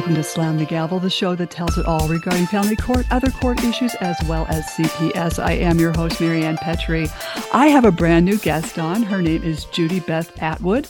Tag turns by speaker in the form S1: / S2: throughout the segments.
S1: Welcome to Slam the Gavel, the show that tells it all regarding family court, other court issues, as well as CPS. I am your host, Marianne Petrie. I have a brand new guest on. Her name is Judy Beth Atwood.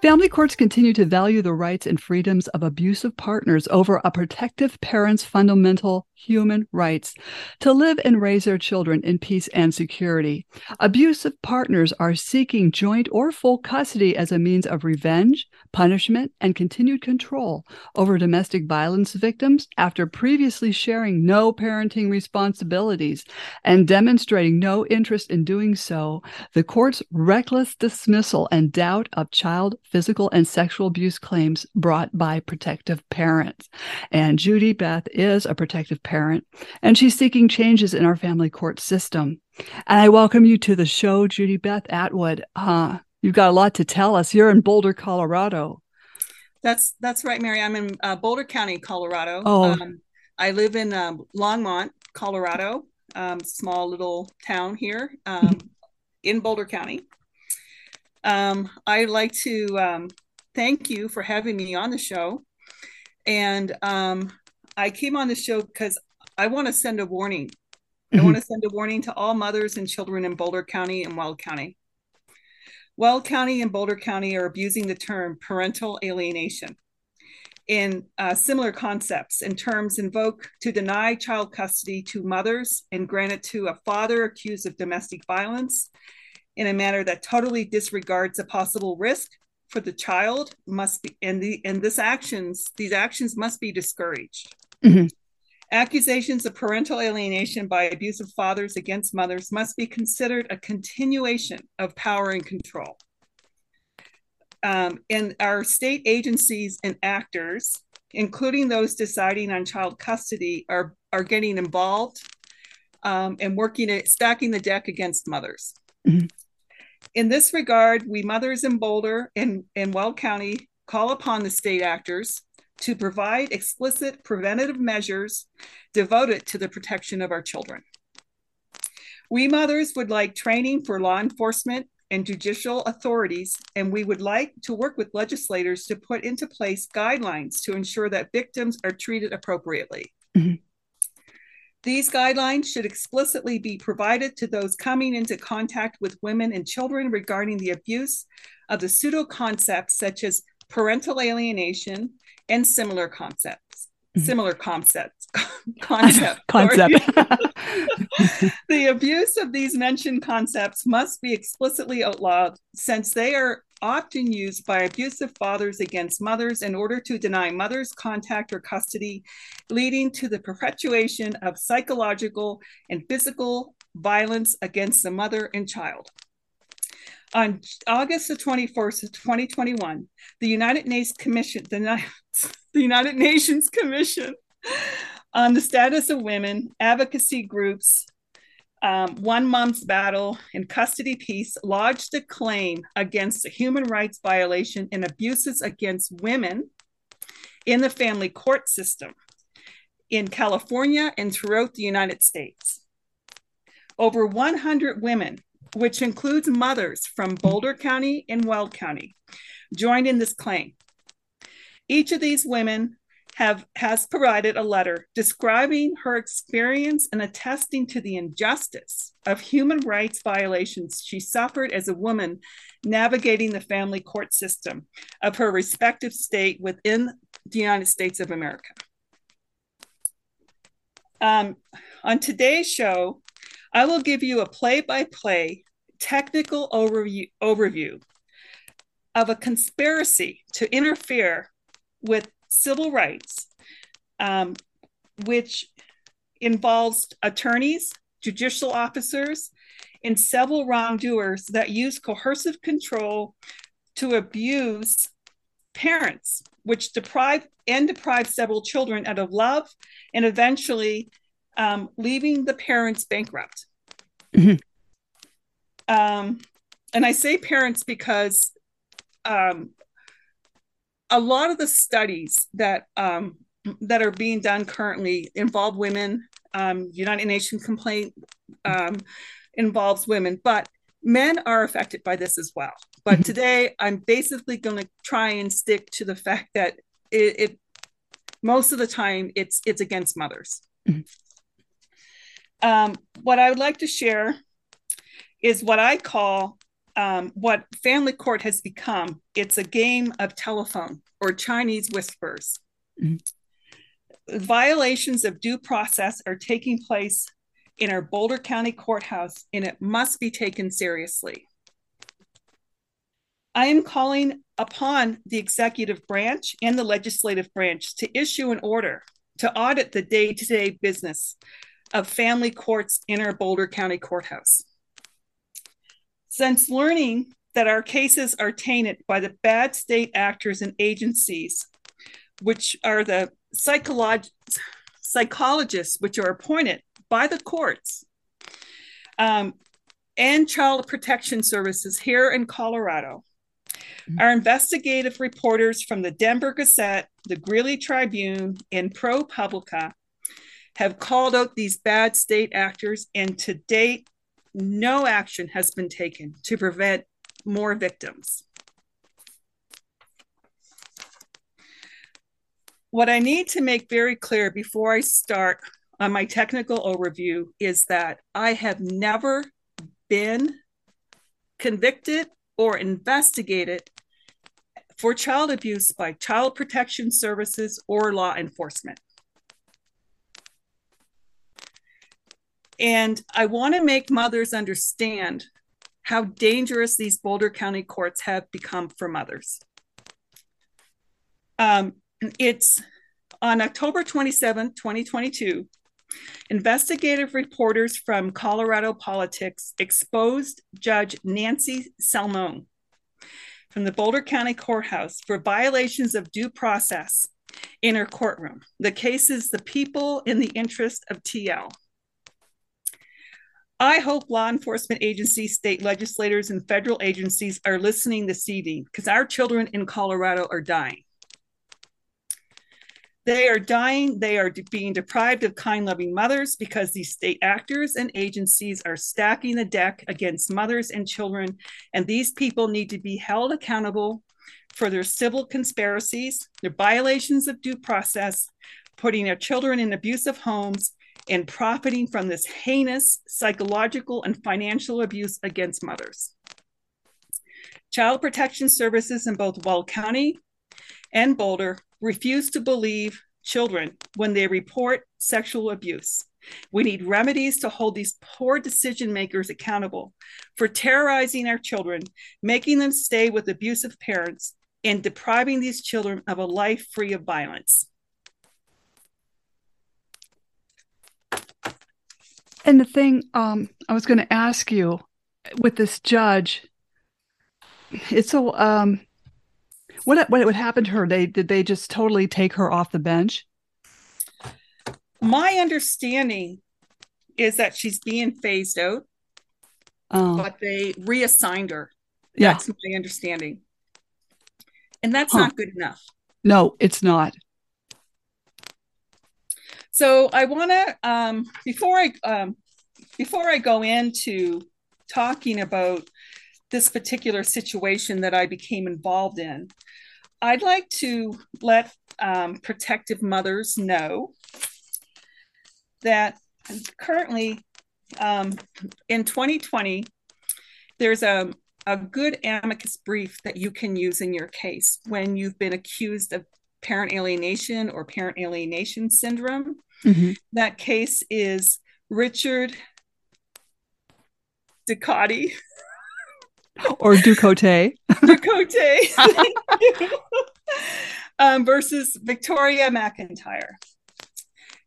S1: Family courts continue to value the rights and freedoms of abusive partners over a protective parent's fundamental human rights to live and raise their children in peace and security. Abusive partners are seeking joint or full custody as a means of revenge, punishment, and continued control over domestic violence victims after previously sharing no parenting responsibilities and demonstrating no interest in doing so. The court's reckless dismissal and doubt of child physical and sexual abuse claims brought by protective parents. And Judy Beth is a protective parent, and she's seeking changes in our family court system. And I welcome you to the show, Judy Beth Atwood. Uh, you've got a lot to tell us. You're in Boulder, Colorado.
S2: That's that's right, Mary. I'm in uh, Boulder County, Colorado. Oh. Um, I live in um, Longmont, Colorado, um, small little town here um, in Boulder County. Um, I'd like to um, thank you for having me on the show. And um, I came on the show because I want to send a warning. Mm-hmm. I want to send a warning to all mothers and children in Boulder County and Weld County. Weld County and Boulder County are abusing the term parental alienation in uh, similar concepts and terms invoke to deny child custody to mothers and grant it to a father accused of domestic violence in a manner that totally disregards a possible risk for the child must be and the and this actions these actions must be discouraged mm-hmm. accusations of parental alienation by abusive fathers against mothers must be considered a continuation of power and control um, and our state agencies and actors including those deciding on child custody are are getting involved um, and working at stacking the deck against mothers mm-hmm. In this regard, we mothers in Boulder and, and Weld County call upon the state actors to provide explicit preventative measures devoted to the protection of our children. We mothers would like training for law enforcement and judicial authorities, and we would like to work with legislators to put into place guidelines to ensure that victims are treated appropriately. Mm-hmm. These guidelines should explicitly be provided to those coming into contact with women and children regarding the abuse of the pseudo concepts such as parental alienation and similar concepts. Mm-hmm. Similar concepts. concept.
S1: concept.
S2: the abuse of these mentioned concepts must be explicitly outlawed since they are often used by abusive fathers against mothers in order to deny mothers contact or custody, leading to the perpetuation of psychological and physical violence against the mother and child. On August the 24th of 2021, the United Nations Commission, the, the United Nations Commission on the Status of Women, advocacy groups, um, One Mom's Battle and Custody Peace lodged a claim against a human rights violation and abuses against women in the family court system in California and throughout the United States. Over 100 women, which includes mothers from Boulder County and Weld County, joined in this claim. Each of these women have has provided a letter describing her experience and attesting to the injustice of human rights violations she suffered as a woman navigating the family court system of her respective state within the United States of America. Um, on today's show, I will give you a play by play technical overview, overview of a conspiracy to interfere with civil rights, um, which involves attorneys, judicial officers, and several wrongdoers that use coercive control to abuse parents, which deprive and deprive several children out of love and eventually um, leaving the parents bankrupt. Mm-hmm. Um, and I say parents because um, a lot of the studies that um, that are being done currently involve women. Um, United Nations complaint um, involves women, but men are affected by this as well. But mm-hmm. today, I'm basically going to try and stick to the fact that it, it most of the time it's it's against mothers. Mm-hmm. Um, what I would like to share is what I call um, what family court has become. It's a game of telephone or Chinese whispers. Mm-hmm. Violations of due process are taking place in our Boulder County Courthouse, and it must be taken seriously. I am calling upon the executive branch and the legislative branch to issue an order to audit the day to day business of family courts in our Boulder County Courthouse. Since learning that our cases are tainted by the bad state actors and agencies, which are the psycholog- psychologists which are appointed by the courts um, and child protection services here in Colorado, mm-hmm. our investigative reporters from the Denver Gazette, the Greeley Tribune, and ProPublica have called out these bad state actors, and to date, no action has been taken to prevent more victims. What I need to make very clear before I start on my technical overview is that I have never been convicted or investigated for child abuse by child protection services or law enforcement. And I want to make mothers understand how dangerous these Boulder County courts have become for mothers. Um, it's on October 27, 2022, investigative reporters from Colorado Politics exposed Judge Nancy Salomone from the Boulder County Courthouse for violations of due process in her courtroom. The case is the people in the interest of TL. I hope law enforcement agencies, state legislators, and federal agencies are listening this evening because our children in Colorado are dying. They are dying. They are being deprived of kind, loving mothers because these state actors and agencies are stacking the deck against mothers and children. And these people need to be held accountable for their civil conspiracies, their violations of due process, putting their children in abusive homes, and profiting from this heinous psychological and financial abuse against mothers. Child Protection Services in both Weld County and Boulder refuse to believe children when they report sexual abuse. We need remedies to hold these poor decision makers accountable for terrorizing our children, making them stay with abusive parents, and depriving these children of a life free of violence.
S1: And the thing um, I was going to ask you with this judge, it's so um, what what would happen to her? They did they just totally take her off the bench?
S2: My understanding is that she's being phased out, oh. but they reassigned her. Yeah. That's my understanding. And that's huh. not good enough.
S1: No, it's not.
S2: So I want to um, before I um, before I go into talking about this particular situation that I became involved in, I'd like to let um, protective mothers know that currently um, in 2020, there's a, a good amicus brief that you can use in your case when you've been accused of parent alienation or parent alienation syndrome. Mm-hmm. That case is Richard Ducati.
S1: or Ducote.
S2: Ducote. um, versus Victoria McIntyre.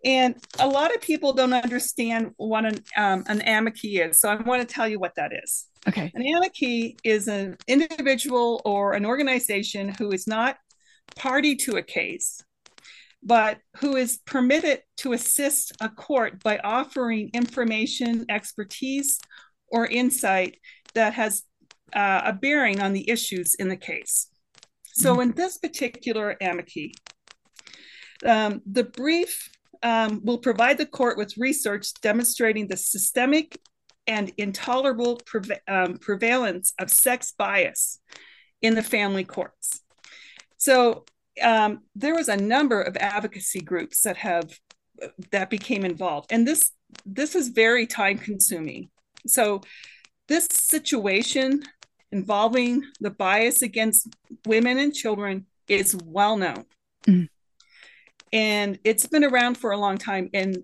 S2: And a lot of people don't understand what an, um, an amici is. So I want to tell you what that is.
S1: Okay.
S2: An amici is an individual or an organization who is not party to a case, but who is permitted to assist a court by offering information, expertise, or insight that has uh, a bearing on the issues in the case. So, mm-hmm. in this particular amici, um, the brief um, will provide the court with research demonstrating the systemic and intolerable preve- um, prevalence of sex bias in the family courts. So, um, there was a number of advocacy groups that have that became involved, and this this is very time consuming. So this situation involving the bias against women and children is well known. Mm. And it's been around for a long time. And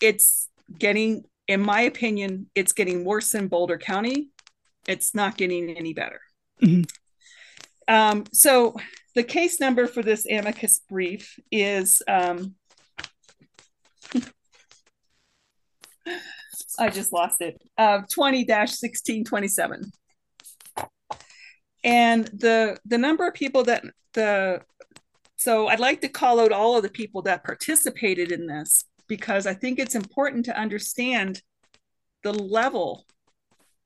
S2: it's getting, in my opinion, it's getting worse in Boulder County. It's not getting any better. Mm-hmm. Um, so the case number for this amicus brief is um, I just lost it. Uh, 20-1627. And the the number of people that the so I'd like to call out all of the people that participated in this because I think it's important to understand the level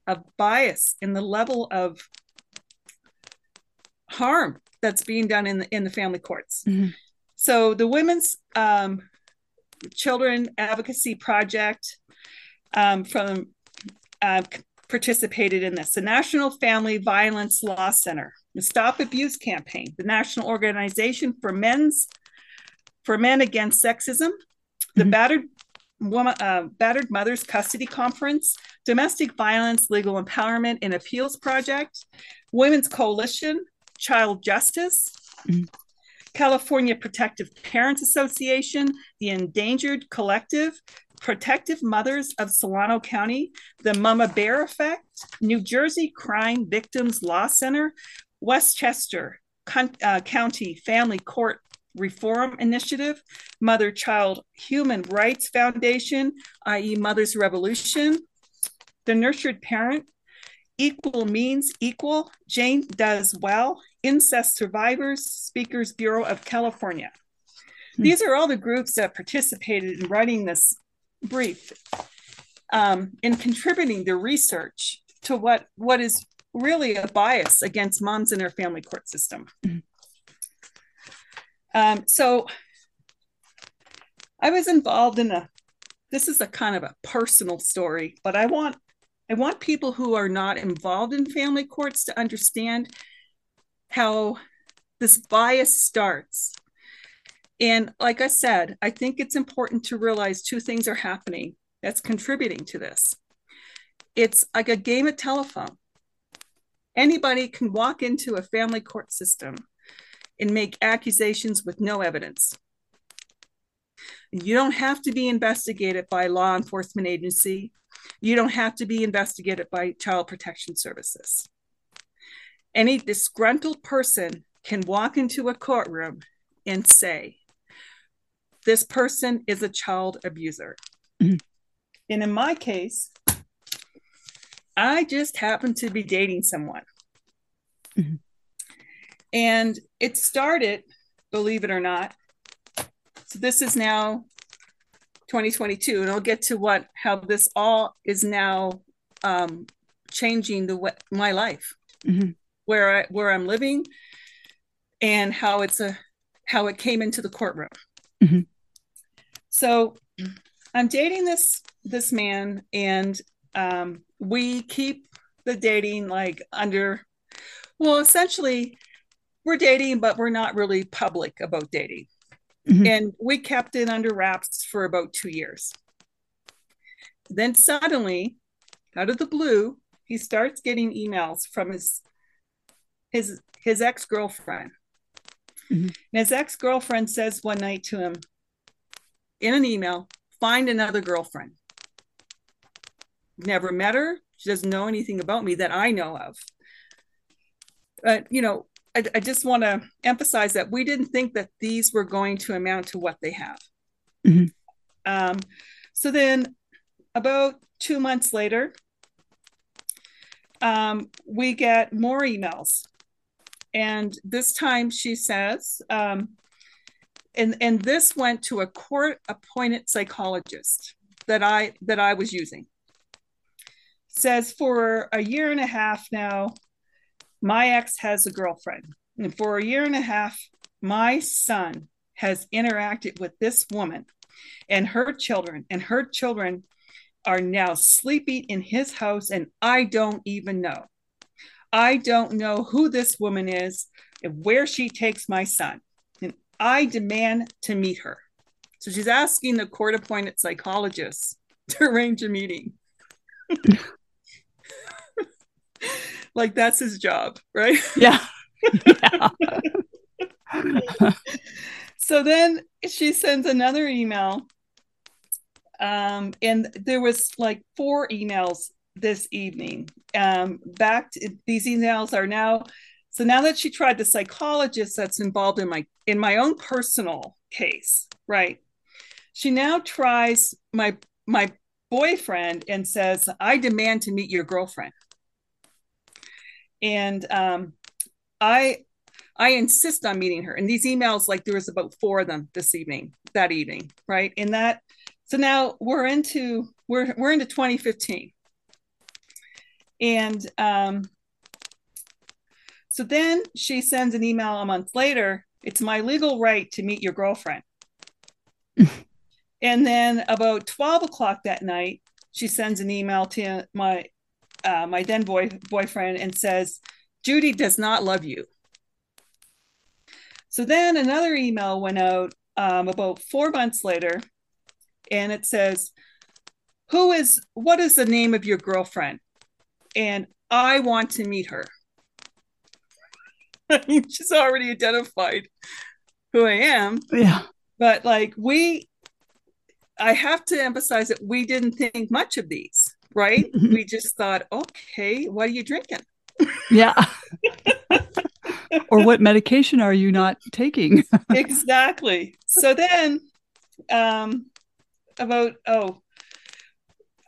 S2: of bias and the level of harm that's being done in the in the family courts. Mm-hmm. So the Women's um, Children Advocacy Project um, from uh, participated in this. The National Family Violence Law Center, the Stop Abuse Campaign, the National Organization for Men's for Men Against Sexism, the mm-hmm. Battered Woman, uh, Battered Mothers Custody Conference, Domestic Violence Legal Empowerment and Appeals Project, Women's Coalition, Child Justice, mm-hmm. California Protective Parents Association, the Endangered Collective, Protective Mothers of Solano County, the Mama Bear Effect, New Jersey Crime Victims Law Center, Westchester uh, County Family Court Reform Initiative, Mother Child Human Rights Foundation, i.e., Mother's Revolution, The Nurtured Parent, Equal Means Equal, Jane Does Well, Incest Survivors, Speakers Bureau of California. Hmm. These are all the groups that participated in writing this brief um, in contributing their research to what what is really a bias against moms in their family court system. Mm-hmm. Um, so I was involved in a this is a kind of a personal story, but I want I want people who are not involved in family courts to understand how this bias starts and like I said, I think it's important to realize two things are happening that's contributing to this. It's like a game of telephone. Anybody can walk into a family court system and make accusations with no evidence. You don't have to be investigated by law enforcement agency. You don't have to be investigated by child protection services. Any disgruntled person can walk into a courtroom and say, this person is a child abuser. Mm-hmm. And in my case, I just happened to be dating someone. Mm-hmm. And it started, believe it or not. So this is now 2022, and I'll get to what how this all is now um, changing the way, my life, mm-hmm. Where I where I'm living, and how it's a how it came into the courtroom. Mm-hmm. So I'm dating this this man, and um, we keep the dating like under. Well, essentially, we're dating, but we're not really public about dating, mm-hmm. and we kept it under wraps for about two years. Then suddenly, out of the blue, he starts getting emails from his his his ex girlfriend Mm-hmm. And his ex girlfriend says one night to him in an email, find another girlfriend. Never met her. She doesn't know anything about me that I know of. But, you know, I, I just want to emphasize that we didn't think that these were going to amount to what they have. Mm-hmm. Um, so then, about two months later, um, we get more emails and this time she says, um, and and this went to a court appointed psychologist that I that I was using. Says for a year and a half now, my ex has a girlfriend, and for a year and a half, my son has interacted with this woman and her children, and her children are now sleeping in his house, and I don't even know. I don't know who this woman is. And where she takes my son. And I demand to meet her. So she's asking the court appointed psychologist to arrange a meeting. like that's his job, right?
S1: Yeah. yeah.
S2: so then she sends another email. Um, and there was like four emails this evening. Um, back to, these emails are now so now that she tried the psychologist that's involved in my in my own personal case, right? She now tries my my boyfriend and says, "I demand to meet your girlfriend." And um, I I insist on meeting her. And these emails, like there was about four of them this evening, that evening, right? In that, so now we're into we're we're into 2015. And um, so then she sends an email a month later. It's my legal right to meet your girlfriend. and then about 12 o'clock that night, she sends an email to my uh, my then boy boyfriend and says, Judy does not love you. So then another email went out um, about four months later, and it says, Who is, what is the name of your girlfriend? And I want to meet her. She's already identified who I am.
S1: Yeah.
S2: But like, we, I have to emphasize that we didn't think much of these, right? we just thought, okay, what are you drinking?
S1: Yeah. or what medication are you not taking?
S2: exactly. So then, um, about, oh,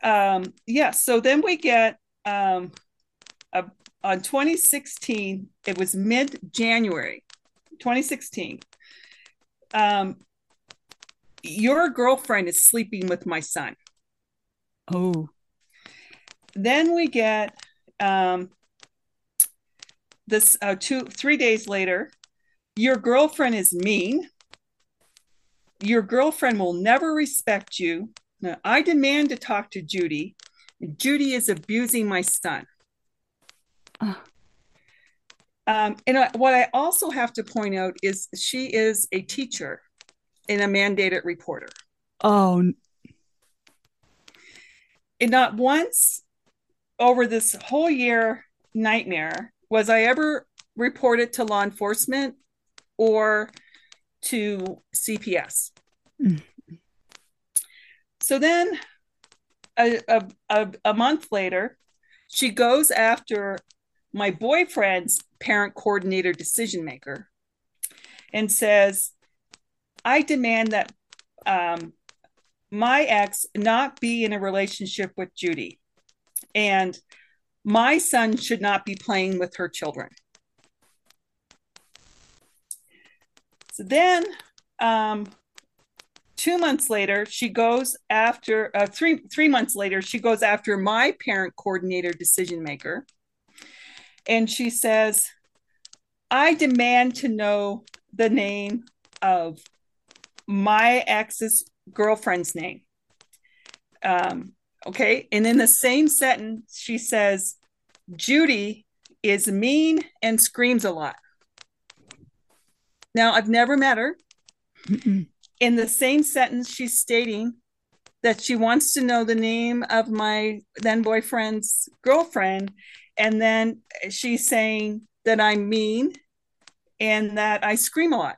S2: um, yeah. So then we get, um, on 2016, it was mid January 2016. Um, your girlfriend is sleeping with my son.
S1: Oh.
S2: Then we get um, this uh, two three days later your girlfriend is mean your girlfriend will never respect you now, i demand to talk to judy judy is abusing my son um, and I, what i also have to point out is she is a teacher and a mandated reporter
S1: oh
S2: and not once over this whole year nightmare was I ever reported to law enforcement or to CPS? Mm. So then a, a, a, a month later, she goes after my boyfriend's parent coordinator decision maker and says, I demand that um, my ex not be in a relationship with Judy. And my son should not be playing with her children. So then, um, two months later, she goes after uh, three three months later, she goes after my parent coordinator decision maker, and she says, "I demand to know the name of my ex's girlfriend's name." Um, Okay. And in the same sentence, she says, Judy is mean and screams a lot. Now, I've never met her. In the same sentence, she's stating that she wants to know the name of my then boyfriend's girlfriend. And then she's saying that I'm mean and that I scream a lot.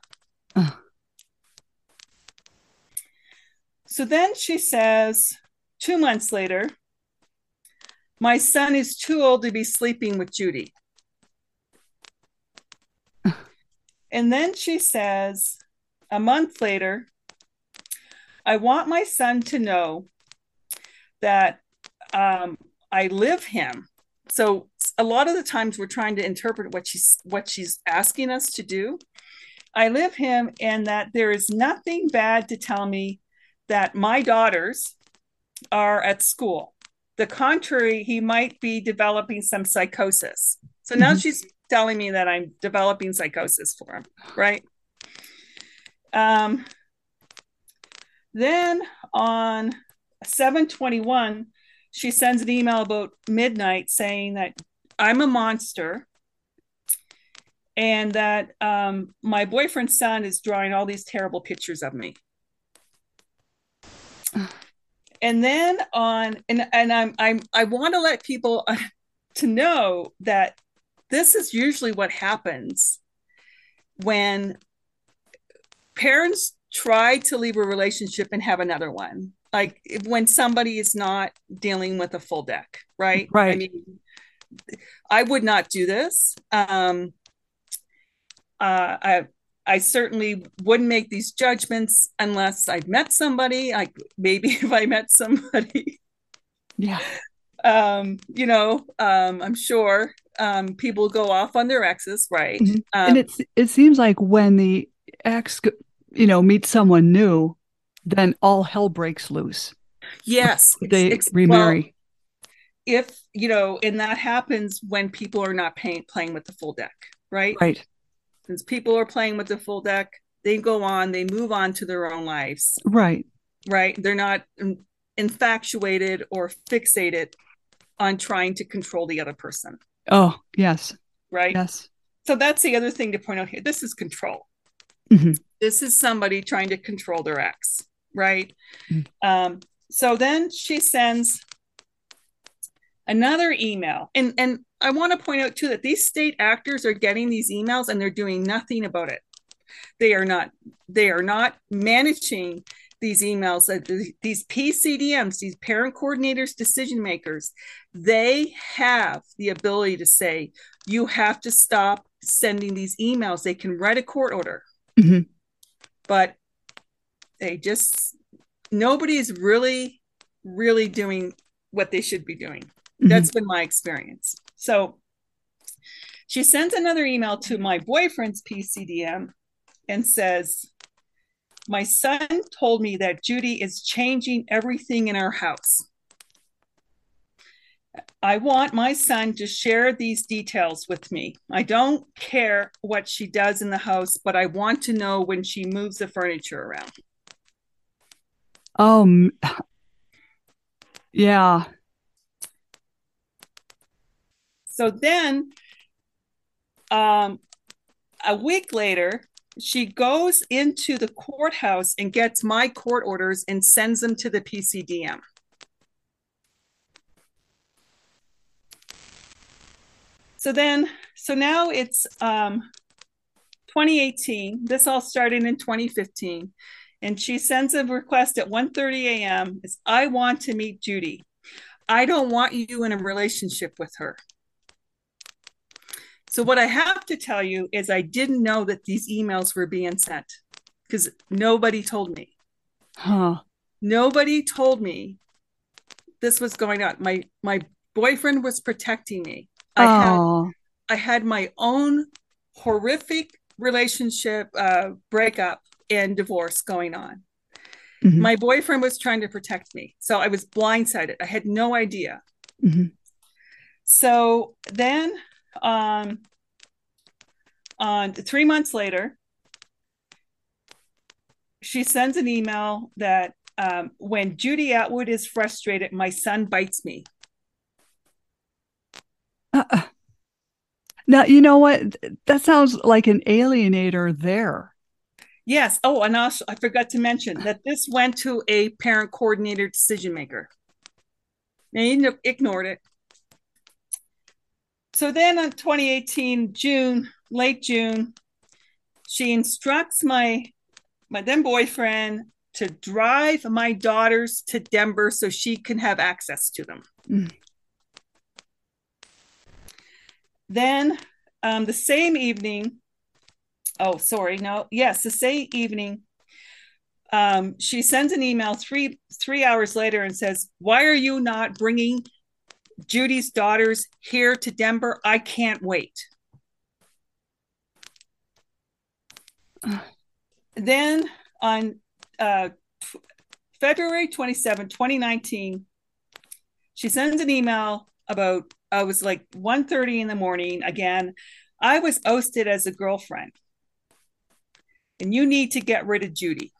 S2: So then she says, Two months later, my son is too old to be sleeping with Judy. and then she says, a month later, I want my son to know that um, I live him. So a lot of the times we're trying to interpret what she's what she's asking us to do. I live him, and that there is nothing bad to tell me that my daughters are at school. The contrary, he might be developing some psychosis. So now mm-hmm. she's telling me that I'm developing psychosis for him, right? Um, then on 721, she sends an email about midnight saying that I'm a monster and that um, my boyfriend's son is drawing all these terrible pictures of me. and then on and and I'm I'm I want to let people to know that this is usually what happens when parents try to leave a relationship and have another one like when somebody is not dealing with a full deck right
S1: right
S2: i mean i would not do this um uh i I certainly wouldn't make these judgments unless I'd met somebody. Like maybe if I met somebody.
S1: Yeah.
S2: Um, you know, um, I'm sure um, people go off on their exes, right? Mm-hmm.
S1: Um, and it's it seems like when the ex, you know, meet someone new, then all hell breaks loose.
S2: Yes,
S1: they ex- remarry. Well,
S2: if you know, and that happens when people are not paying, playing with the full deck, right?
S1: Right
S2: since people are playing with the full deck, they go on, they move on to their own lives.
S1: Right.
S2: Right. They're not infatuated or fixated on trying to control the other person.
S1: Oh, yes.
S2: Right.
S1: Yes.
S2: So that's the other thing to point out here. This is control.
S1: Mm-hmm.
S2: This is somebody trying to control their ex. Right. Mm-hmm. Um, so then she sends another email and and i want to point out too that these state actors are getting these emails and they're doing nothing about it they are not they are not managing these emails these pcdms these parent coordinators decision makers they have the ability to say you have to stop sending these emails they can write a court order
S1: mm-hmm.
S2: But they just nobody's really really doing what they should be doing Mm-hmm. That's been my experience. So she sends another email to my boyfriend's PCDM and says, My son told me that Judy is changing everything in our house. I want my son to share these details with me. I don't care what she does in the house, but I want to know when she moves the furniture around.
S1: Um, yeah.
S2: So then, um, a week later, she goes into the courthouse and gets my court orders and sends them to the PCDM. So then, so now it's um, 2018. This all started in 2015. And she sends a request at 1:30 a.m. Is I want to meet Judy. I don't want you in a relationship with her. So, what I have to tell you is, I didn't know that these emails were being sent because nobody told me.
S1: Huh.
S2: Nobody told me this was going on. My my boyfriend was protecting me. I
S1: oh.
S2: had I had my own horrific relationship uh, breakup and divorce going on. Mm-hmm. My boyfriend was trying to protect me, so I was blindsided. I had no idea.
S1: Mm-hmm.
S2: So then um, on three months later, she sends an email that um, when Judy Atwood is frustrated, my son bites me.
S1: Uh, now, you know what? That sounds like an alienator there.
S2: Yes. Oh, and also, I forgot to mention that this went to a parent coordinator decision maker. And he ignored it. So then in 2018, June, late June, she instructs my my then boyfriend to drive my daughters to Denver so she can have access to them. Mm. Then um, the same evening, oh, sorry, no, yes, the same evening, um, she sends an email three three hours later and says, "Why are you not bringing Judy's daughters here to Denver. I can't wait. then on uh, February 27, 2019, she sends an email about I was like 1:30 in the morning again. I was ousted as a girlfriend. And you need to get rid of Judy.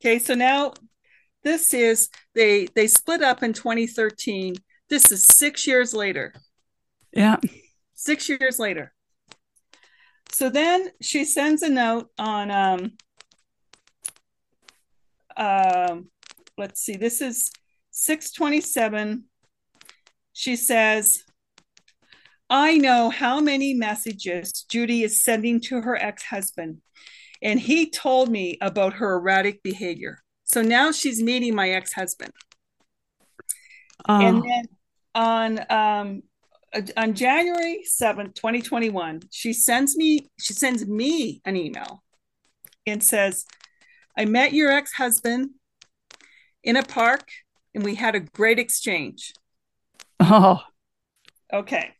S2: Okay, so now this is they they split up in 2013. This is six years later.
S1: Yeah.
S2: six years later. So then she sends a note on, um, um, let's see, this is 627. She says, I know how many messages Judy is sending to her ex husband, and he told me about her erratic behavior. So now she's meeting my ex husband. Oh. And then on um, on January 7th, 2021, she sends me she sends me an email and says, I met your ex-husband in a park and we had a great exchange.
S1: Oh.
S2: Okay.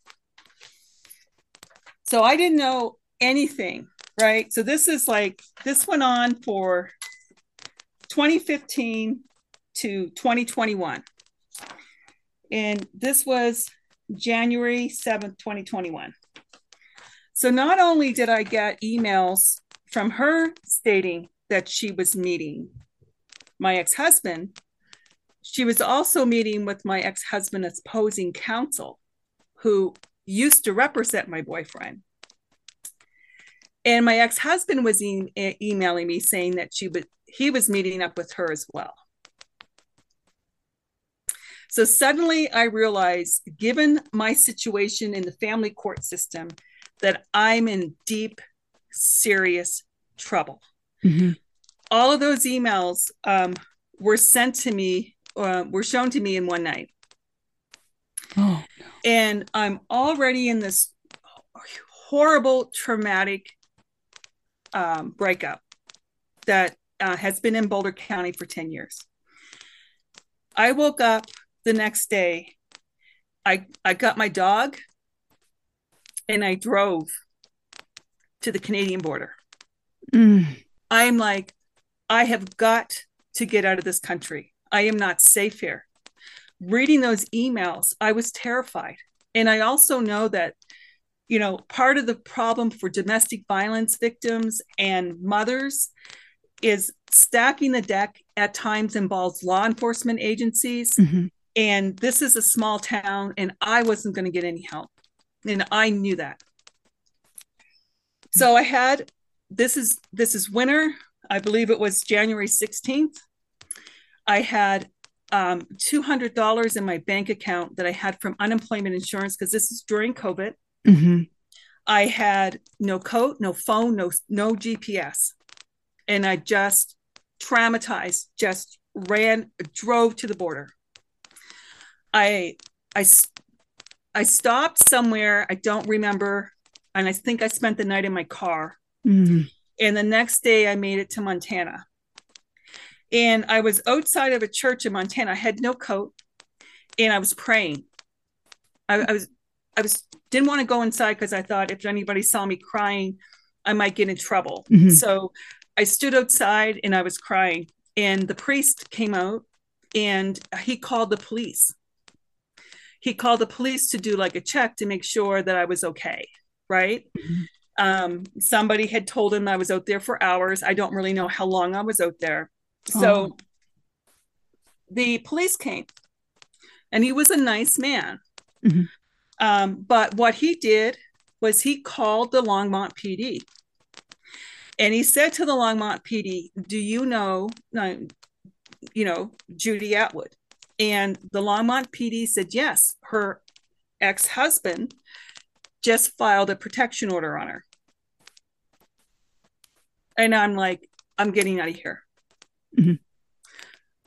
S2: So I didn't know anything, right? So this is like this went on for 2015 to 2021. And this was January 7th, 2021. So not only did I get emails from her stating that she was meeting my ex husband, she was also meeting with my ex husband husband's opposing counsel, who used to represent my boyfriend. And my ex husband was e- emailing me saying that she would, he was meeting up with her as well. So suddenly I realized, given my situation in the family court system, that I'm in deep, serious trouble. Mm-hmm. All of those emails um, were sent to me, uh, were shown to me in one night. Oh, no. And I'm already in this horrible, traumatic um, breakup that uh, has been in Boulder County for 10 years. I woke up the next day, I I got my dog and I drove to the Canadian border. Mm. I'm like, I have got to get out of this country. I am not safe here. Reading those emails, I was terrified. And I also know that, you know, part of the problem for domestic violence victims and mothers is stacking the deck at times involves law enforcement agencies. Mm-hmm. And this is a small town and i wasn't going to get any help. And i knew that. So i had this is this is winter. I believe it was january 16th i had um, $200 in my bank account that i had from unemployment insurance because this is during covid mm-hmm. i had no coat no phone no no gps and i just traumatized just ran drove to the border I I I stopped somewhere. I don't remember, and I think I spent the night in my car. Mm-hmm. And the next day, I made it to Montana. And I was outside of a church in Montana. I had no coat, and I was praying. I, I was I was didn't want to go inside because I thought if anybody saw me crying, I might get in trouble. Mm-hmm. So I stood outside and I was crying. And the priest came out and he called the police he called the police to do like a check to make sure that I was okay. Right. Mm-hmm. Um, somebody had told him I was out there for hours. I don't really know how long I was out there. So oh. the police came and he was a nice man. Mm-hmm. Um, but what he did was he called the Longmont PD and he said to the Longmont PD, Do you know, you know, Judy Atwood? And the Longmont PD said, yes, her ex husband just filed a protection order on her. And I'm like, I'm getting out of here. Mm-hmm.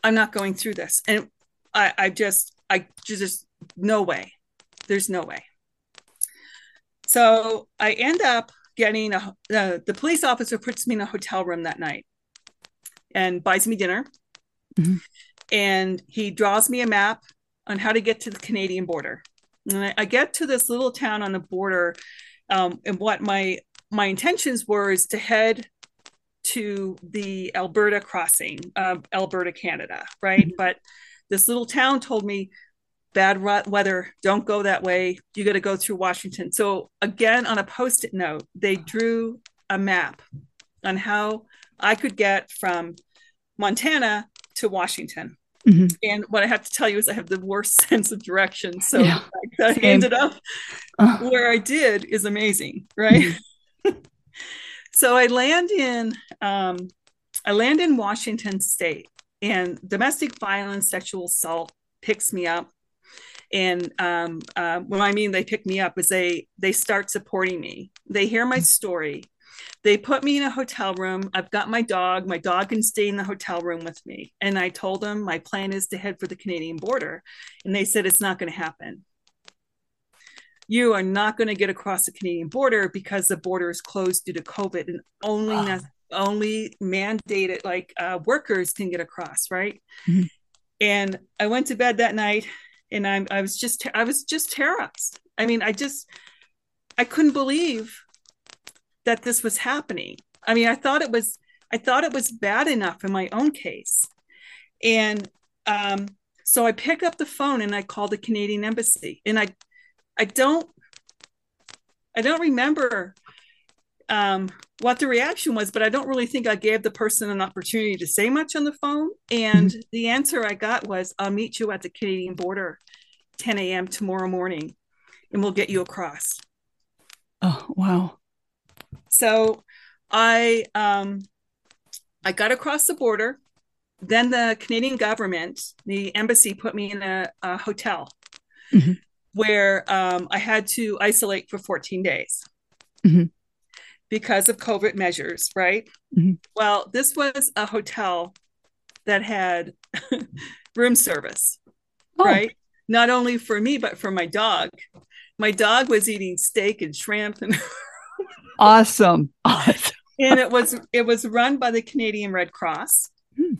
S2: I'm not going through this. And I, I just, I just, no way. There's no way. So I end up getting a, uh, the police officer puts me in a hotel room that night and buys me dinner. Mm-hmm and he draws me a map on how to get to the Canadian border. And I, I get to this little town on the border, um, and what my my intentions were is to head to the Alberta crossing of Alberta, Canada, right? Mm-hmm. But this little town told me bad weather, don't go that way. You got to go through Washington. So again, on a post-it note, they drew a map on how I could get from Montana to Washington. Mm-hmm. And what I have to tell you is I have the worst sense of direction. So yeah. I ended up uh. where I did is amazing, right? Mm-hmm. so I land in um, I land in Washington State, and domestic violence, sexual assault picks me up. And um, uh, I mean they pick me up, is they they start supporting me. They hear my story. They put me in a hotel room. I've got my dog. My dog can stay in the hotel room with me. And I told them my plan is to head for the Canadian border. And they said it's not going to happen you are not going to get across the Canadian border because the border is closed due to COVID and only oh. only mandated like uh, workers can get across, right? Mm-hmm. And I went to bed that night, and I'm I was just I was just terrorized. I mean, I just I couldn't believe that this was happening. I mean, I thought it was I thought it was bad enough in my own case, and um, so I picked up the phone and I called the Canadian embassy, and I I don't I don't remember um, what the reaction was, but I don't really think I gave the person an opportunity to say much on the phone. And mm-hmm. the answer I got was, I'll meet you at the Canadian border 10 a.m. tomorrow morning and we'll get you across.
S1: Oh, wow.
S2: So I um, I got across the border. Then the Canadian government, the embassy, put me in a, a hotel. Mm-hmm where um, I had to isolate for 14 days mm-hmm. because of COVID measures, right? Mm-hmm. Well, this was a hotel that had room service, oh. right? Not only for me, but for my dog. My dog was eating steak and shrimp and
S1: awesome. awesome.
S2: and it was it was run by the Canadian Red Cross. Hmm.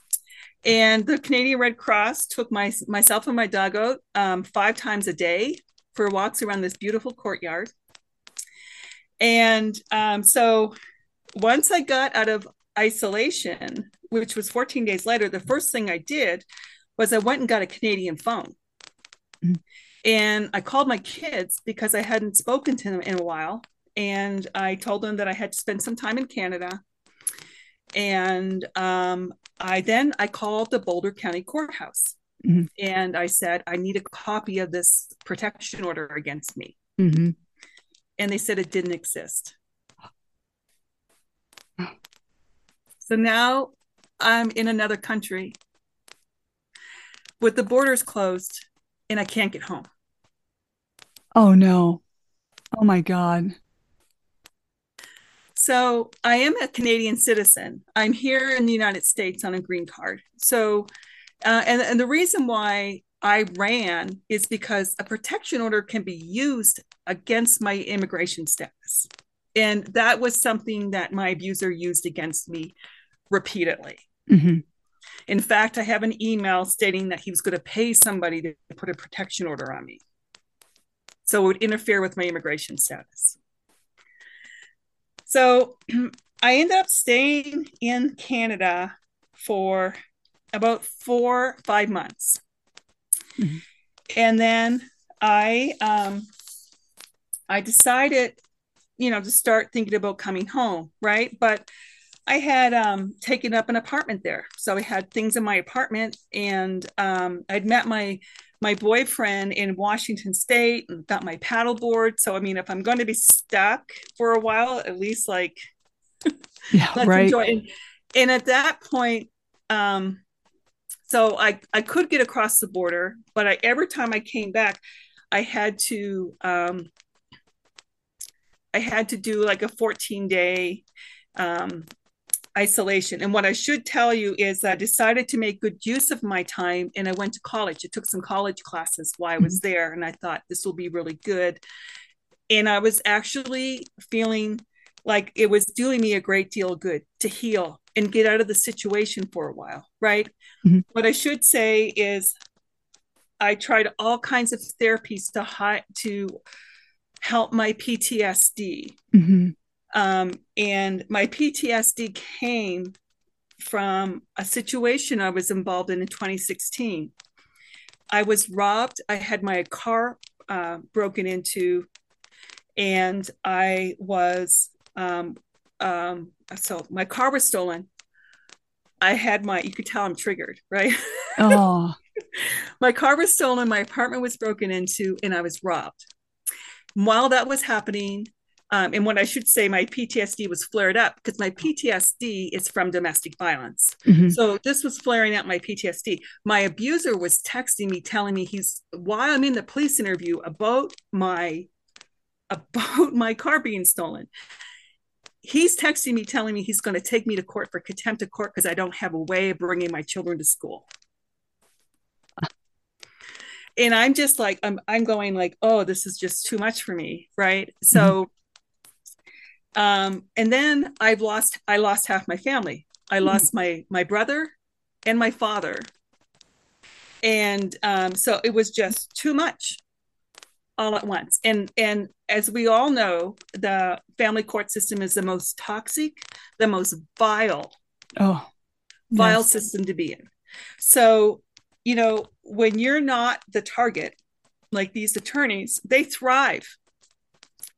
S2: And the Canadian Red Cross took my myself and my dog out um, five times a day for walks around this beautiful courtyard. And um, so once I got out of isolation, which was 14 days later, the first thing I did was I went and got a Canadian phone. Mm-hmm. And I called my kids because I hadn't spoken to them in a while. And I told them that I had to spend some time in Canada. And um, I then I called the Boulder County Courthouse Mm-hmm. And I said, I need a copy of this protection order against me. Mm-hmm. And they said it didn't exist. So now I'm in another country with the borders closed and I can't get home.
S1: Oh no. Oh my God.
S2: So I am a Canadian citizen. I'm here in the United States on a green card. So uh, and, and the reason why I ran is because a protection order can be used against my immigration status. And that was something that my abuser used against me repeatedly. Mm-hmm. In fact, I have an email stating that he was going to pay somebody to put a protection order on me. So it would interfere with my immigration status. So I ended up staying in Canada for about four, five months. Mm-hmm. And then I um I decided, you know, to start thinking about coming home, right? But I had um, taken up an apartment there, so I had things in my apartment, and um, I'd met my my boyfriend in Washington State and got my paddleboard. So I mean, if I'm going to be stuck for a while, at least like
S1: yeah, right. Enjoy.
S2: And, and at that point, um, so I, I could get across the border, but I, every time I came back, I had to um, I had to do like a 14 day um, isolation. And what I should tell you is I decided to make good use of my time and I went to college. I took some college classes while I was mm-hmm. there and I thought this will be really good. And I was actually feeling like it was doing me a great deal of good to heal and get out of the situation for a while, right? Mm-hmm. What I should say is I tried all kinds of therapies to hi- to help my PTSD. Mm-hmm. Um, and my PTSD came from a situation I was involved in in 2016. I was robbed. I had my car uh, broken into, and I was um, um, so my car was stolen. I had my, you could tell I'm triggered, right?
S1: Oh.
S2: my car was stolen, my apartment was broken into, and I was robbed. While that was happening, um, and what I should say, my PTSD was flared up because my PTSD is from domestic violence. Mm-hmm. So this was flaring up my PTSD. My abuser was texting me, telling me he's while I'm in the police interview about my about my car being stolen. He's texting me, telling me he's going to take me to court for contempt of court because I don't have a way of bringing my children to school and i'm just like i'm i'm going like oh this is just too much for me right so mm-hmm. Um, and then I've lost I lost half my family. I hmm. lost my my brother and my father. And um, so it was just too much all at once. And and as we all know, the family court system is the most toxic, the most vile,
S1: oh,
S2: vile yes. system to be in. So, you know, when you're not the target, like these attorneys, they thrive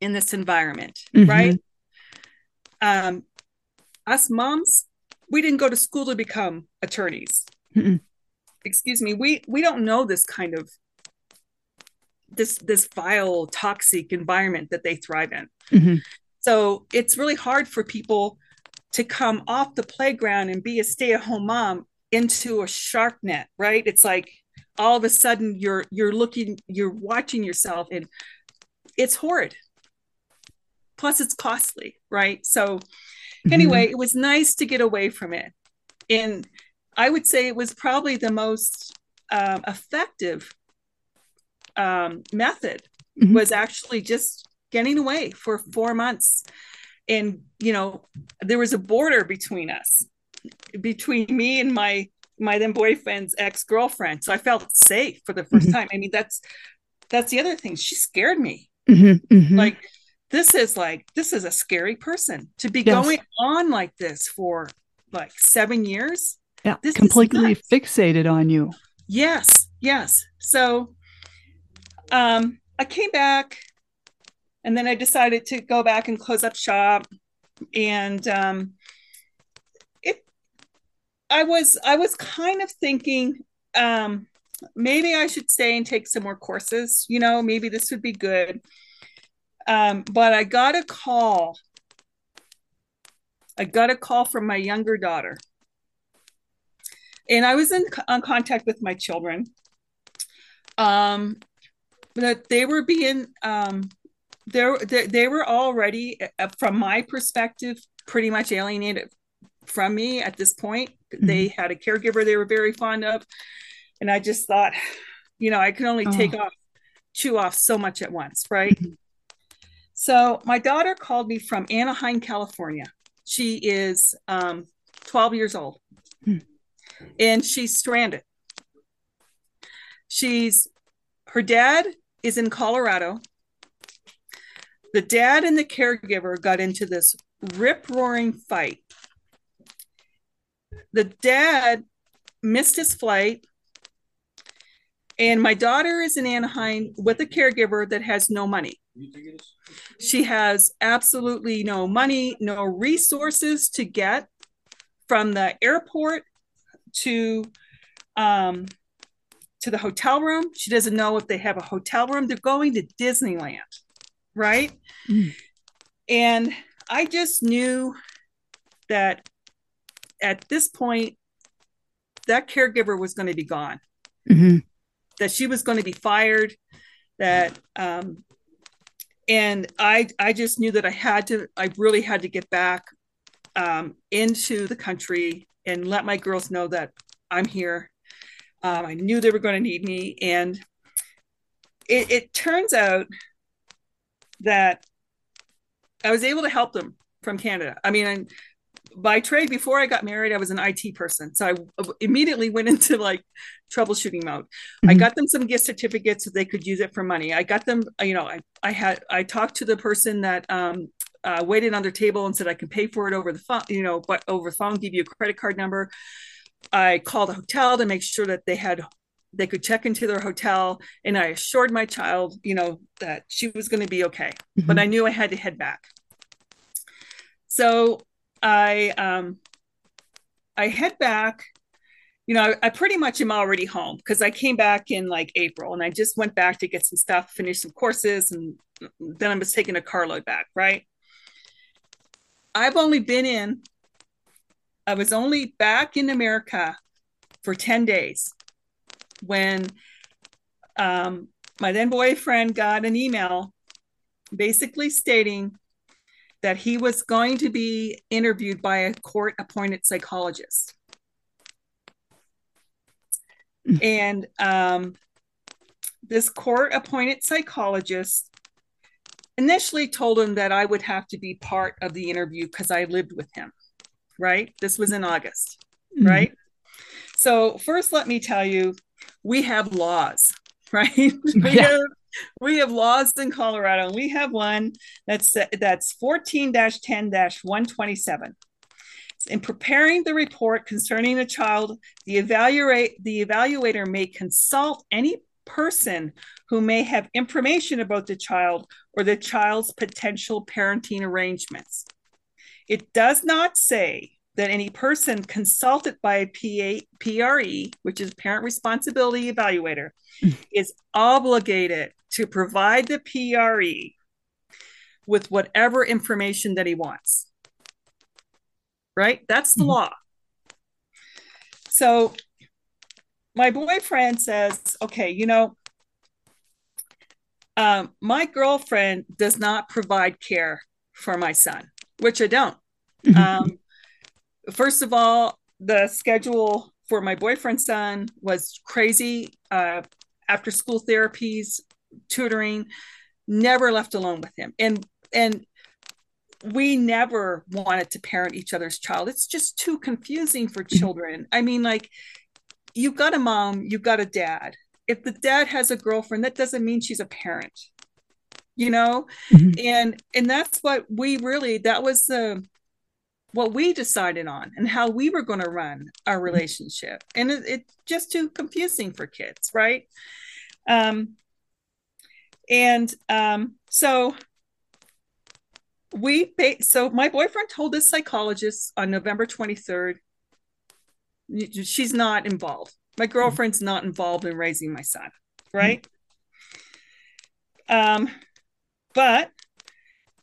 S2: in this environment, mm-hmm. right? um, us moms, we didn't go to school to become attorneys. Mm-mm. Excuse me, we we don't know this kind of this this vile, toxic environment that they thrive in. Mm-hmm. So it's really hard for people to come off the playground and be a stay-at-home mom into a shark net, right? It's like all of a sudden you're you're looking, you're watching yourself, and it's horrid plus it's costly right so mm-hmm. anyway it was nice to get away from it and i would say it was probably the most um, effective um, method mm-hmm. was actually just getting away for four months and you know there was a border between us between me and my my then boyfriend's ex-girlfriend so i felt safe for the 1st mm-hmm. time i mean that's that's the other thing she scared me mm-hmm. Mm-hmm. like this is like this is a scary person to be yes. going on like this for like seven years
S1: yeah this completely fixated on you
S2: yes yes so um i came back and then i decided to go back and close up shop and um it i was i was kind of thinking um maybe i should stay and take some more courses you know maybe this would be good um, but I got a call. I got a call from my younger daughter. And I was in on contact with my children. Um, that they were being um, they, they were already uh, from my perspective pretty much alienated from me at this point mm-hmm. they had a caregiver they were very fond of and i just thought you know i can only oh. take off chew off so much at once right mm-hmm. So my daughter called me from Anaheim, California. She is um, 12 years old hmm. and she's stranded. She's her dad is in Colorado. The dad and the caregiver got into this rip roaring fight. The dad missed his flight. And my daughter is in Anaheim with a caregiver that has no money. She has absolutely no money, no resources to get from the airport to um, to the hotel room. She doesn't know if they have a hotel room. They're going to Disneyland, right? Mm. And I just knew that at this point, that caregiver was going to be gone, mm-hmm. that she was going to be fired, that um, and I I just knew that I had to I really had to get back um, into the country and let my girls know that I'm here. Um, I knew they were going to need me, and it, it turns out that I was able to help them from Canada. I mean, I'm, by trade before i got married i was an it person so i immediately went into like troubleshooting mode mm-hmm. i got them some gift certificates so they could use it for money i got them you know i, I had i talked to the person that um, uh, waited on their table and said i can pay for it over the phone you know but over the phone give you a credit card number i called a hotel to make sure that they had they could check into their hotel and i assured my child you know that she was going to be okay mm-hmm. but i knew i had to head back so I um I head back you know, I, I pretty much am already home because I came back in like April and I just went back to get some stuff, finish some courses, and then I was taking a carload back, right? I've only been in, I was only back in America for 10 days when um, my then boyfriend got an email basically stating that he was going to be interviewed by a court appointed psychologist. and um, this court appointed psychologist initially told him that I would have to be part of the interview because I lived with him, right? This was in August, mm-hmm. right? So, first, let me tell you, we have laws, right? we, yeah. have, we have laws in Colorado. and We have one that's that's 14-10-127 in preparing the report concerning a child, the evaluate the evaluator may consult any person who may have information about the child or the child's potential parenting arrangements. It does not say that any person consulted by a PA, PRE, which is Parent Responsibility Evaluator, mm. is obligated to provide the PRE with whatever information that he wants right? That's the mm-hmm. law. So my boyfriend says, okay, you know, um, my girlfriend does not provide care for my son, which I don't. Mm-hmm. Um, first of all, the schedule for my boyfriend's son was crazy. Uh, after school therapies, tutoring, never left alone with him. And and we never wanted to parent each other's child. It's just too confusing for mm-hmm. children. I mean, like, you've got a mom, you've got a dad. If the dad has a girlfriend, that doesn't mean she's a parent, you know? Mm-hmm. And and that's what we really that was the what we decided on and how we were going to run our mm-hmm. relationship. And it's it just too confusing for kids, right? Um and um so we so my boyfriend told this psychologist on November 23rd she's not involved. My mm-hmm. girlfriend's not involved in raising my son, right? Mm-hmm. Um but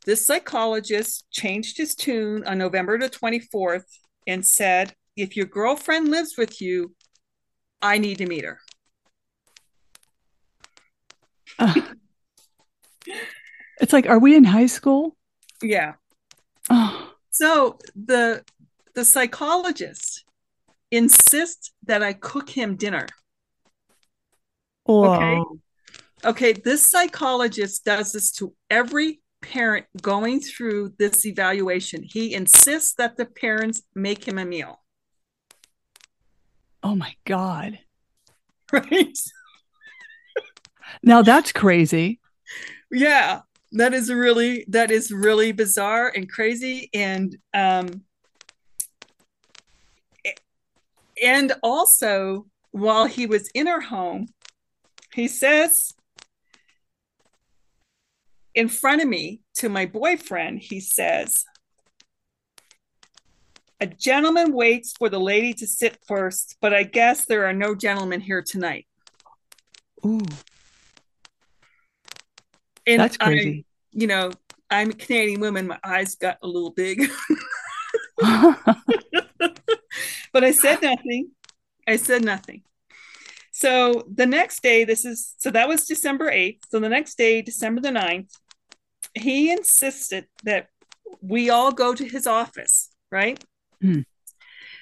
S2: this psychologist changed his tune on November the 24th and said, if your girlfriend lives with you, I need to meet her.
S1: Uh, it's like, are we in high school?
S2: Yeah. Oh. So the the psychologist insists that I cook him dinner.
S1: Whoa.
S2: Okay. Okay, this psychologist does this to every parent going through this evaluation. He insists that the parents make him a meal.
S1: Oh my God.
S2: Right.
S1: now that's crazy.
S2: Yeah that is really that is really bizarre and crazy and um and also while he was in her home he says in front of me to my boyfriend he says a gentleman waits for the lady to sit first but i guess there are no gentlemen here tonight
S1: ooh and That's crazy.
S2: I, you know, I'm a Canadian woman. My eyes got a little big. but I said nothing. I said nothing. So the next day, this is so that was December 8th. So the next day, December the 9th, he insisted that we all go to his office, right? Hmm.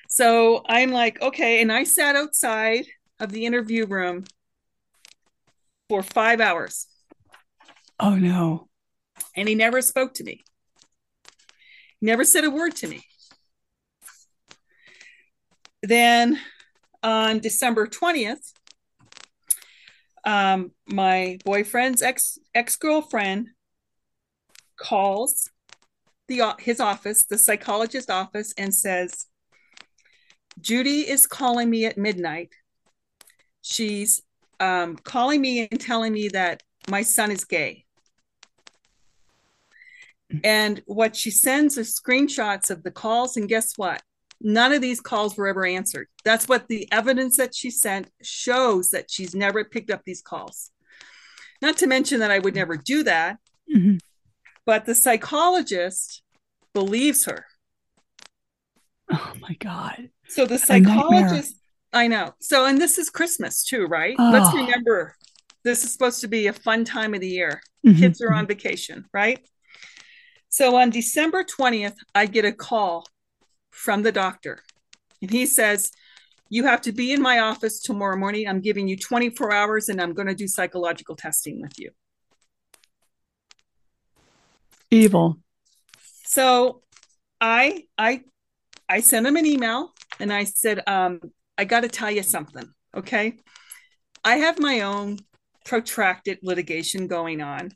S2: So I'm like, okay. And I sat outside of the interview room for five hours.
S1: Oh no.
S2: And he never spoke to me. Never said a word to me. Then on December 20th, um, my boyfriend's ex ex girlfriend calls the his office, the psychologist office, and says, "Judy is calling me at midnight. She's um, calling me and telling me that my son is gay. And what she sends are screenshots of the calls. And guess what? none of these calls were ever answered. That's what the evidence that she sent shows that she's never picked up these calls. Not to mention that I would never do that, mm-hmm. But the psychologist believes her.
S1: Oh my God.
S2: So the psychologist, I know. So, and this is Christmas too, right? Oh. Let's remember this is supposed to be a fun time of the year. Mm-hmm. Kids are on vacation, right? So on December 20th, I get a call from the doctor, and he says, You have to be in my office tomorrow morning. I'm giving you 24 hours and I'm going to do psychological testing with you.
S1: Evil.
S2: So I I I sent him an email and I said, um, I got to tell you something. Okay. I have my own protracted litigation going on.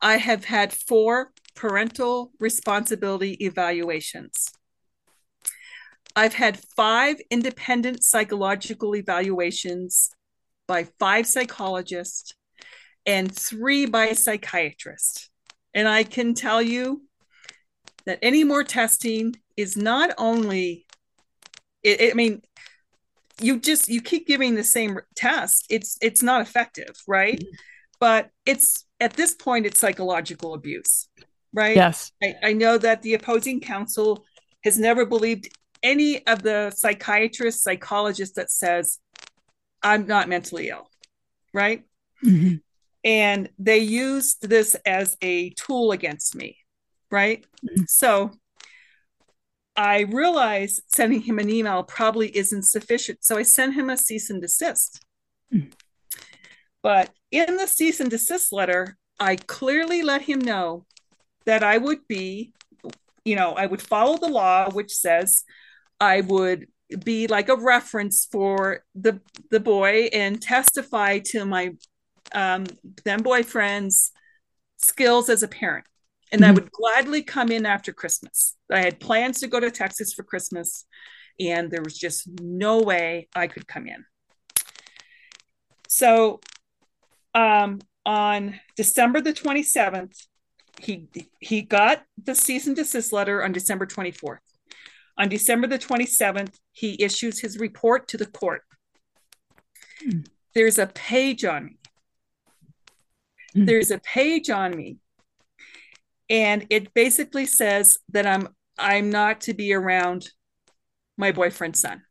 S2: I have had four parental responsibility evaluations. I've had five independent psychological evaluations by five psychologists and three by psychiatrists. And I can tell you that any more testing is not only it, it, i mean you just you keep giving the same test. It's it's not effective right? Mm-hmm. but it's at this point it's psychological abuse right?
S1: Yes.
S2: I, I know that the opposing counsel has never believed any of the psychiatrists psychologists that says i'm not mentally ill right? Mm-hmm. And they used this as a tool against me right mm-hmm. so I realized sending him an email probably isn't sufficient. So I sent him a cease and desist. Mm. But in the cease and desist letter, I clearly let him know that I would be, you know, I would follow the law, which says I would be like a reference for the the boy and testify to my um, then boyfriend's skills as a parent and mm-hmm. I would gladly come in after Christmas. I had plans to go to Texas for Christmas, and there was just no way I could come in. So, um, on December the 27th, he he got the cease and desist letter on December 24th. On December the 27th, he issues his report to the court. Mm. There's a page on me. Mm. There's a page on me and it basically says that I'm I'm not to be around my boyfriend's son.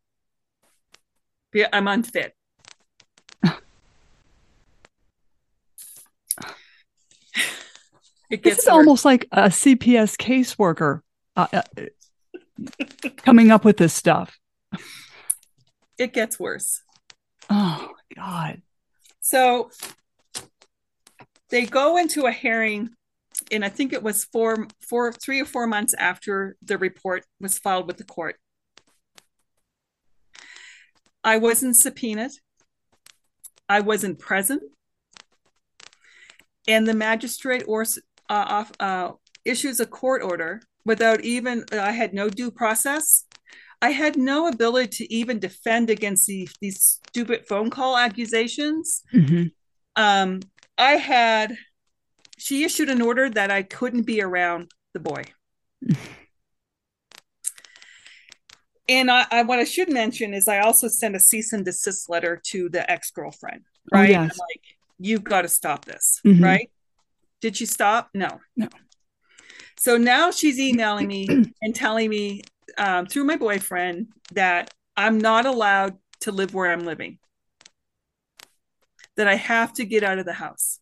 S2: I'm unfit.
S1: it gets this is worse. almost like a CPS caseworker uh, uh, coming up with this stuff.
S2: It gets worse.
S1: Oh God!
S2: So they go into a hearing and I think it was four, four, three or four months after the report was filed with the court. I wasn't subpoenaed. I wasn't present. And the magistrate or uh, uh, issues a court order without even, I had no due process. I had no ability to even defend against the, these stupid phone call accusations. Mm-hmm. Um, I had she issued an order that I couldn't be around the boy. and I, I, what I should mention is I also sent a cease and desist letter to the ex girlfriend. Oh, right, oh, yes. like you've got to stop this. Mm-hmm. Right? Did she stop? No.
S1: No.
S2: So now she's emailing me and telling me um, through my boyfriend that I'm not allowed to live where I'm living. That I have to get out of the house.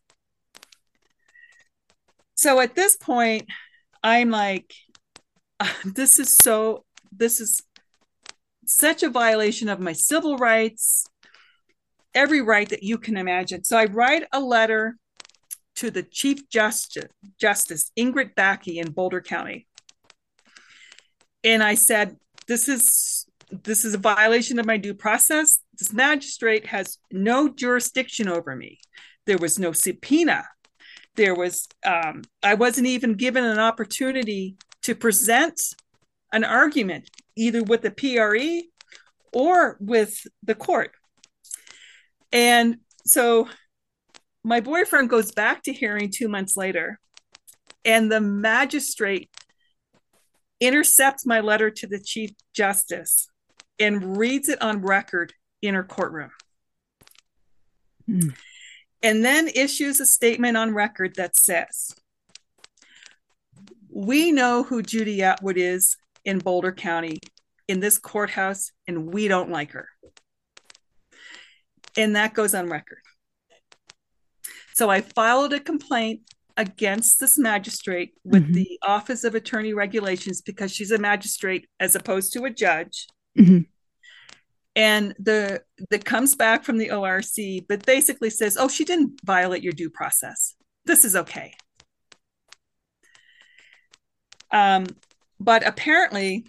S2: So at this point i'm like this is so this is such a violation of my civil rights every right that you can imagine. So i write a letter to the chief justice justice ingrid Bakke in boulder county. And i said this is this is a violation of my due process this magistrate has no jurisdiction over me. There was no subpoena. There was um, i wasn't even given an opportunity to present an argument either with the pre or with the court. And so my boyfriend goes back to hearing two months later and the magistrate intercepts my letter to the Chief Justice and reads it on record in her courtroom. Mm. And then issues a statement on record that says, We know who Judy Atwood is in Boulder County in this courthouse, and we don't like her. And that goes on record. So I filed a complaint against this magistrate with mm-hmm. the Office of Attorney Regulations because she's a magistrate as opposed to a judge. Mm-hmm. And the that comes back from the ORC, but basically says, "Oh, she didn't violate your due process. This is okay." Um, but apparently,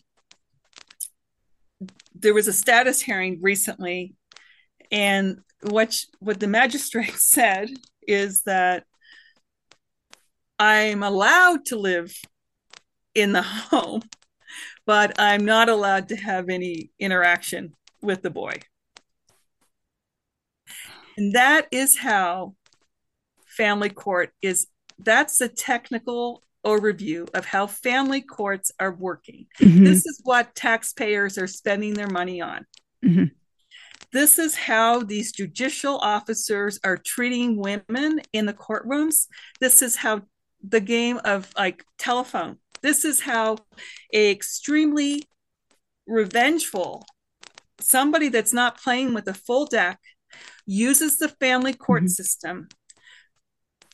S2: there was a status hearing recently, and what what the magistrate said is that I'm allowed to live in the home, but I'm not allowed to have any interaction with the boy. And that is how family court is. That's the technical overview of how family courts are working. Mm-hmm. This is what taxpayers are spending their money on. Mm-hmm. This is how these judicial officers are treating women in the courtrooms. This is how the game of like telephone. This is how a extremely revengeful somebody that's not playing with a full deck uses the family court mm-hmm. system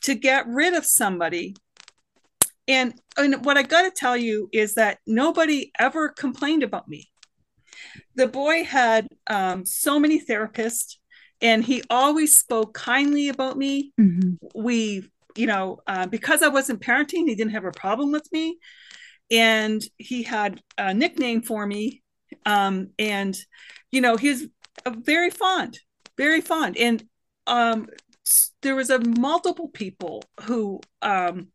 S2: to get rid of somebody. And, and what I got to tell you is that nobody ever complained about me. The boy had um, so many therapists, and he always spoke kindly about me. Mm-hmm. We you know, uh, because I wasn't parenting, he didn't have a problem with me. And he had a nickname for me. Um, and, you know, he's very fond, very fond. And um, there was a multiple people who, um,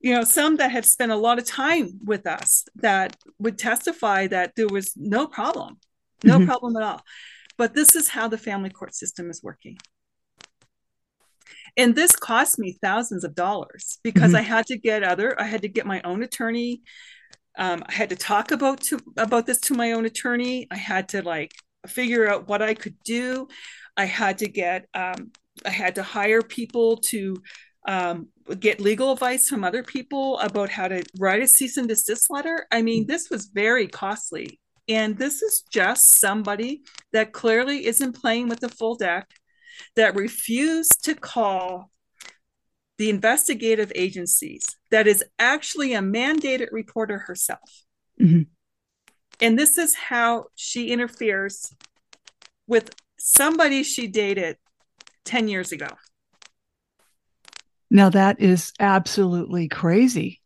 S2: you know, some that had spent a lot of time with us that would testify that there was no problem, no mm-hmm. problem at all. But this is how the family court system is working and this cost me thousands of dollars because mm-hmm. i had to get other i had to get my own attorney um, i had to talk about to about this to my own attorney. I had to like figure out what i could do. I had to get um, i had to hire people to um, get legal advice from other people about how to write a cease and desist letter. I mean this was very costly. And this is just somebody that clearly isn't playing with the full deck that refused to call the investigative agencies that is actually a mandated reporter herself. Mm-hmm. And this is how she interferes with somebody she dated 10 years ago.
S1: Now, that is absolutely crazy.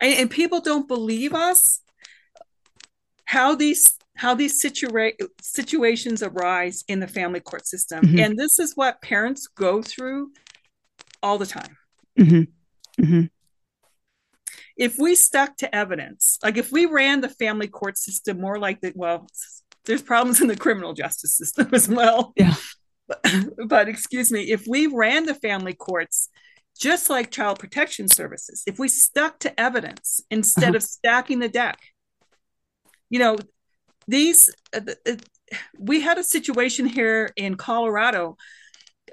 S2: And, and people don't believe us how these how these situa- situations arise in the family court system. Mm-hmm. And this is what parents go through all the time. Mm-hmm. Mm-hmm. If we stuck to evidence, like if we ran the family court system more like the, well, there's problems in the criminal justice system as well.
S1: Yeah.
S2: But, but excuse me, if we ran the family courts just like child protection services, if we stuck to evidence instead uh-huh. of stacking the deck, you know, these uh, uh, we had a situation here in Colorado.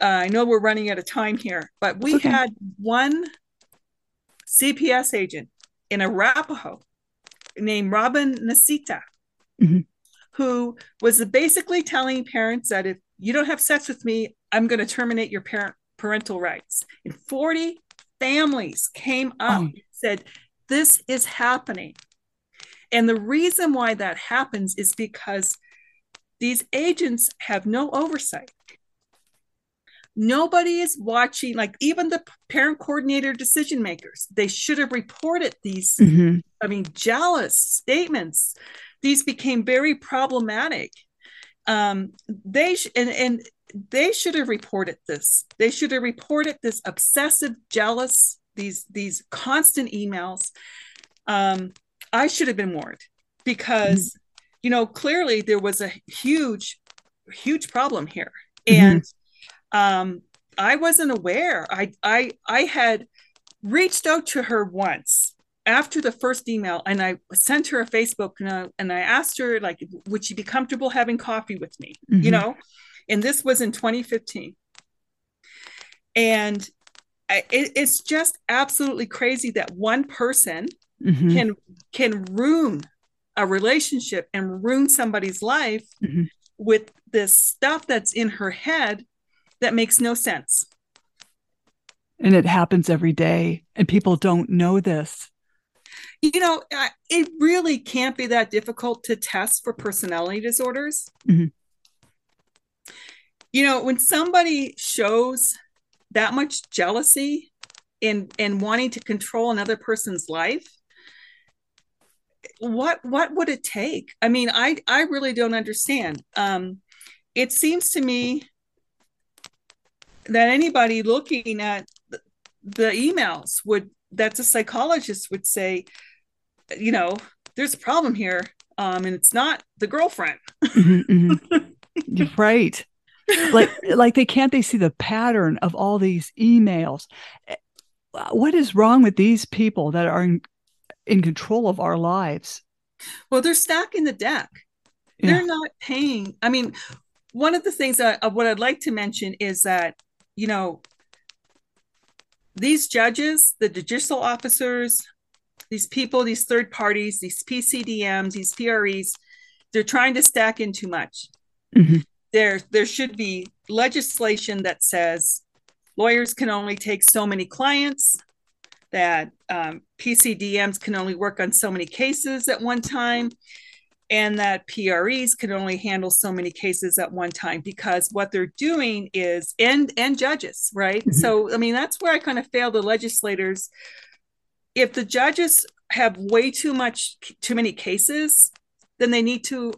S2: Uh, I know we're running out of time here, but we okay. had one CPS agent in Arapahoe named Robin Nasita, mm-hmm. who was basically telling parents that if you don't have sex with me, I'm going to terminate your parent parental rights. And 40 families came up oh. said, This is happening. And the reason why that happens is because these agents have no oversight. Nobody is watching, like even the parent coordinator decision makers, they should have reported these, mm-hmm. I mean, jealous statements. These became very problematic. Um, they sh- and, and they should have reported this. They should have reported this obsessive, jealous, these these constant emails. Um, I should have been warned because, mm-hmm. you know, clearly there was a huge, huge problem here. Mm-hmm. Um, I wasn't aware. I, I, I had reached out to her once after the first email and i sent her a facebook and I, and I asked her like would she be comfortable having coffee with me mm-hmm. you know and this was in 2015 and it, it's just absolutely crazy that one person mm-hmm. can can ruin a relationship and ruin somebody's life mm-hmm. with this stuff that's in her head that makes no sense.
S1: And it happens every day and people don't know this.
S2: You know it really can't be that difficult to test for personality disorders. Mm-hmm. you know when somebody shows that much jealousy and and wanting to control another person's life what what would it take? I mean i i really don't understand. Um it seems to me that anybody looking at the emails would that's a psychologist would say you know there's a problem here um and it's not the girlfriend. Mm-hmm,
S1: mm-hmm. right. Like like they can't they see the pattern of all these emails? What is wrong with these people that are in, in control of our lives?
S2: Well they're stacking the deck. Yeah. they're not paying i mean one of the things that what i'd like to mention is that you know these judges, the judicial officers, these people, these third parties, these PCDMs, these PREs, they're trying to stack in too much. Mm-hmm. There, there should be legislation that says lawyers can only take so many clients, that um, PCDMs can only work on so many cases at one time, and that PREs can only handle so many cases at one time because what they're doing is and and judges, right? Mm-hmm. So I mean that's where I kind of fail the legislators. If the judges have way too much too many cases, then they need to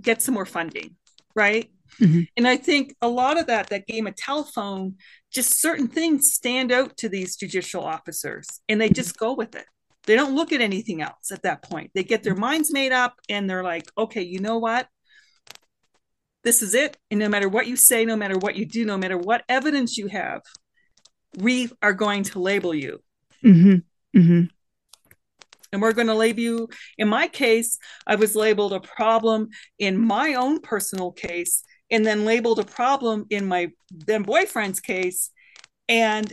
S2: get some more funding, right? Mm-hmm. And I think a lot of that, that game of telephone, just certain things stand out to these judicial officers and they just go with it. They don't look at anything else at that point. They get their minds made up and they're like, okay, you know what? This is it. And no matter what you say, no matter what you do, no matter what evidence you have, we are going to label you. Mm-hmm. Mm-hmm. And we're going to label you. In my case, I was labeled a problem in my own personal case, and then labeled a problem in my then boyfriend's case. And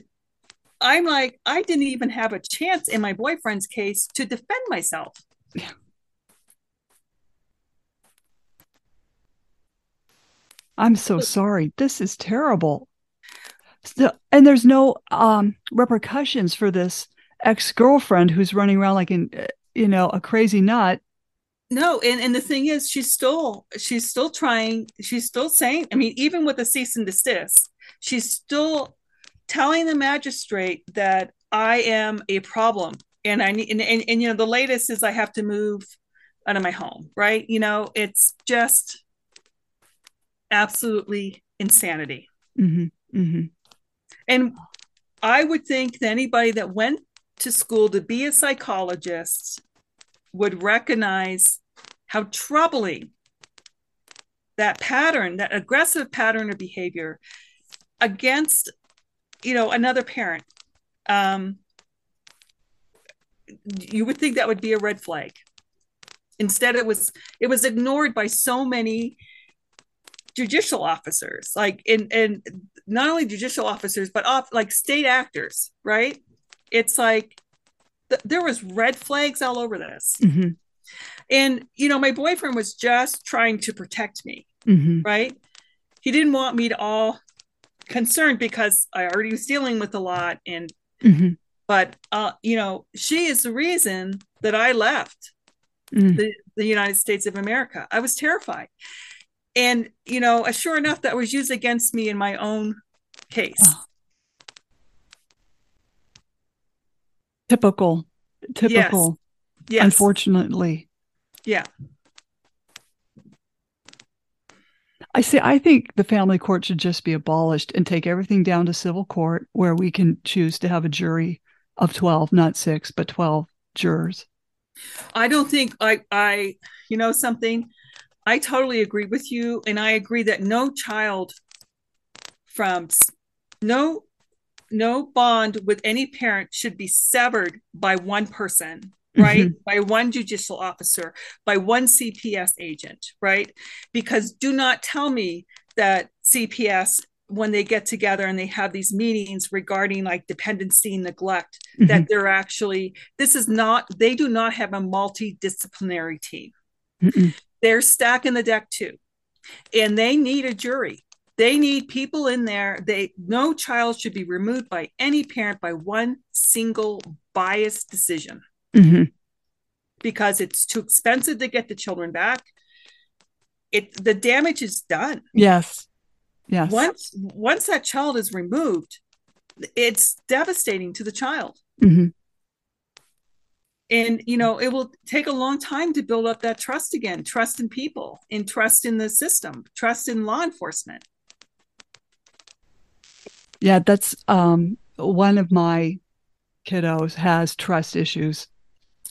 S2: I'm like, I didn't even have a chance in my boyfriend's case to defend myself. Yeah.
S1: I'm so sorry. This is terrible. So, and there's no um, repercussions for this ex-girlfriend who's running around like in uh, you know a crazy nut.
S2: No, and and the thing is, she's still she's still trying. She's still saying. I mean, even with a cease and desist, she's still telling the magistrate that I am a problem and I need and, and, and you know the latest is I have to move out of my home, right? You know, it's just absolutely insanity. Mm-hmm. Mm-hmm. And I would think that anybody that went to school to be a psychologist would recognize how troubling that pattern, that aggressive pattern of behavior against you know another parent um, you would think that would be a red flag instead it was it was ignored by so many judicial officers like in and not only judicial officers but off like state actors right it's like th- there was red flags all over this mm-hmm. and you know my boyfriend was just trying to protect me mm-hmm. right he didn't want me to all concerned because I already was dealing with a lot and mm-hmm. but uh you know she is the reason that I left mm. the, the United States of America. I was terrified. And you know, uh, sure enough that was used against me in my own case. Oh.
S1: Typical. Typical. Yes. yes. Unfortunately.
S2: Yeah.
S1: I say I think the family court should just be abolished and take everything down to civil court where we can choose to have a jury of 12, not 6, but 12 jurors.
S2: I don't think I I you know something I totally agree with you and I agree that no child from no no bond with any parent should be severed by one person right? Mm-hmm. By one judicial officer, by one CPS agent, right? Because do not tell me that CPS when they get together and they have these meetings regarding like dependency and neglect mm-hmm. that they're actually this is not they do not have a multidisciplinary team Mm-mm. they're stacking the deck too and they need a jury they need people in there they no child should be removed by any parent by one single biased decision mm-hmm. because it's too expensive to get the children back. It the damage is done.
S1: Yes. Yes.
S2: Once once that child is removed it's devastating to the child. Mm-hmm. and you know it will take a long time to build up that trust again trust in people and trust in the system trust in law enforcement.
S1: Yeah that's um one of my kiddos has trust issues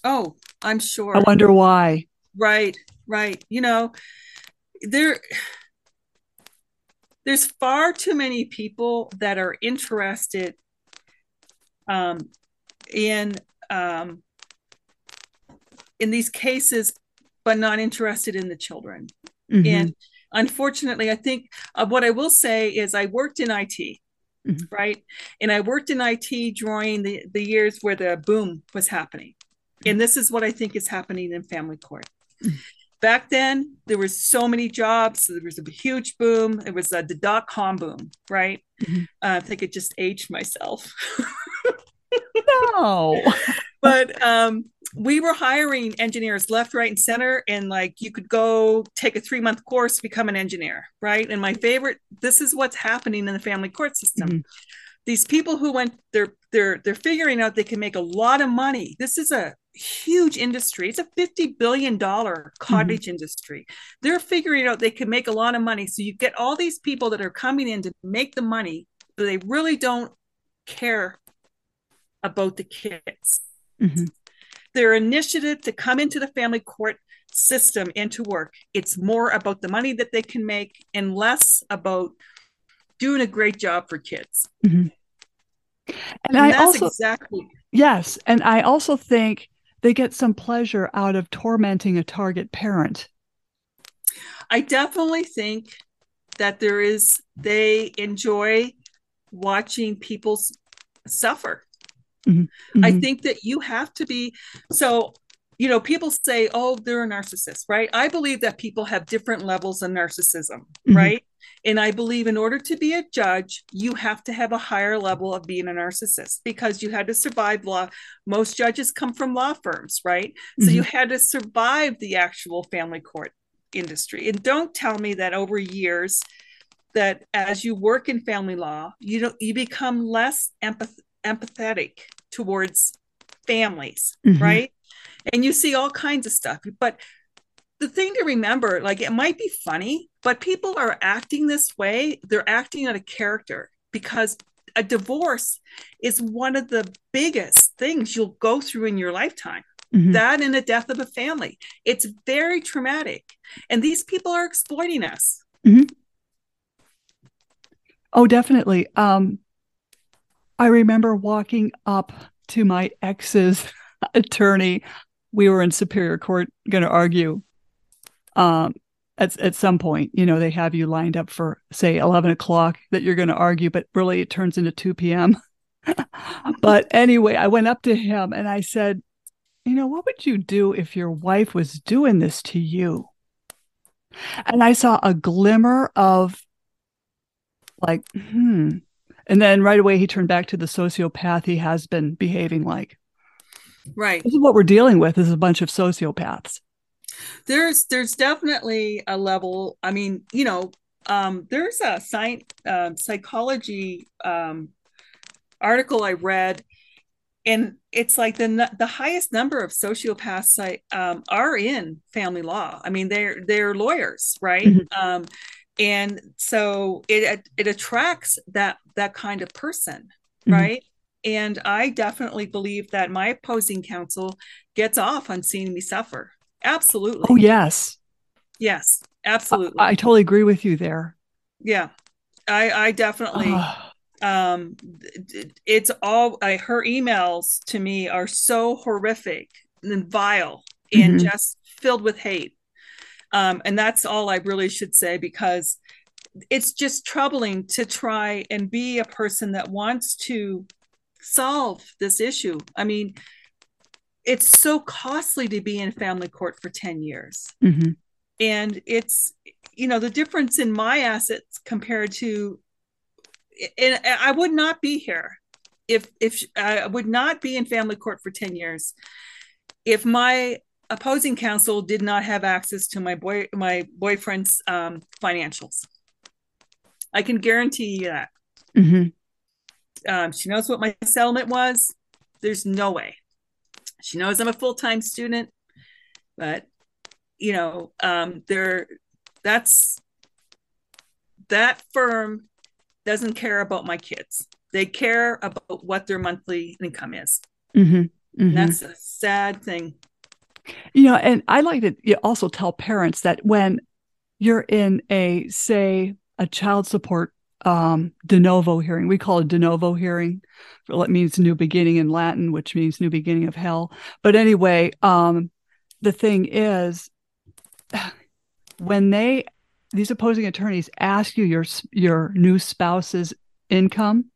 S2: oh i'm sure
S1: i wonder why
S2: right right you know there there's far too many people that are interested um, in um, in these cases but not interested in the children mm-hmm. and unfortunately i think uh, what i will say is i worked in it mm-hmm. right and i worked in it during the, the years where the boom was happening. And this is what i think is happening in family court. Mm-hmm back then there were so many jobs so there was a huge boom. It was uh, the dot-com boom right? Mm-hmm. uh, i think it just aged myself.
S1: No.
S2: But um, we were hiring engineers left right and center and like you could go take a three month course become an engineer right? And my favorite this is what's happening in the family court system. Mm-hmm. these people who went they're they're they're figuring out they can make a lot of money. This is a huge industry. It's a $50 billion cottage mm-hmm. industry. They're figuring out they can make a lot of money. So you get all these people that are coming in to make the money, but they really don't care about the kids. Mm-hmm. Their initiative to come into the family court system and to work, it's more about the money that they can make and less about doing a great job for kids. Mm-hmm.
S1: And, and, I also exactly yes, and I also think they get some pleasure out of tormenting a target parent.
S2: I definitely think that there is, they enjoy watching people suffer. Mm-hmm. Mm-hmm. I think that you have to be so you know, people say, oh, they're a narcissist, right? I believe that people have different levels of narcissism, mm-hmm. right? And I believe in order to be a judge, you have to have a higher level of being a narcissist because you had to survive law. Most judges come from law firms, right? Mm-hmm. So you mm-hmm. had to survive the actual family court industry. And don't tell me that over years, that as you work in family law, you don't you become less empath- empathetic towards families, mm-hmm. right? and you see all kinds of stuff but the thing to remember like it might be funny but people are acting this way they're acting out of character because a divorce is one of the biggest things you'll go through in your lifetime. Mm-hmm. that and the death of a family. It's very traumatic. And these people are exploiting us. Mm-hmm.
S1: oh definitely. Um i remember walking up to my ex's attorney. We were in superior court going to argue um, at, at some point you know they have you lined up for say 11 o'clock that you're going to argue but really it turns into 2 p.m but anyway i went up to him and i said you know what would you do if your wife was doing this to you and i saw a glimmer of like hmm and then right away he turned back to the sociopath he has been behaving like
S2: Right.
S1: This is what we're dealing with is a bunch of sociopaths.
S2: There's there's definitely a level. I mean, you know, um, there's a science uh, psychology um, article I read, and it's like the the highest number of sociopaths um, are in family law. I mean, they're they're lawyers, right? Mm-hmm. Um, and so it it attracts that that kind of person, mm-hmm. right? And I definitely believe that my opposing counsel gets off on seeing me suffer. Absolutely.
S1: Oh, yes.
S2: Yes, absolutely.
S1: I, I totally agree with you there.
S2: Yeah. I, I definitely, um, it's all, I, her emails to me are so horrific and vile and mm-hmm. just filled with hate. Um, and that's all I really should say because it's just troubling to try and be a person that wants to solve this issue. I mean, it's so costly to be in family court for 10 years. Mm-hmm. And it's, you know, the difference in my assets compared to, and I would not be here if, if I would not be in family court for 10 years if my opposing counsel did not have access to my boy, my boyfriend's um, financials. I can guarantee you that. Mm-hmm. Um, she knows what my settlement was. There's no way. She knows I'm a full time student, but you know, um, there. That's that firm doesn't care about my kids. They care about what their monthly income is. Mm-hmm. Mm-hmm. that's a sad thing.
S1: You know, and I like to also tell parents that when you're in a, say, a child support um, de novo hearing. We call it de novo hearing. It means new beginning in Latin, which means new beginning of hell. But anyway, um, the thing is, when they these opposing attorneys ask you your your new spouse's income,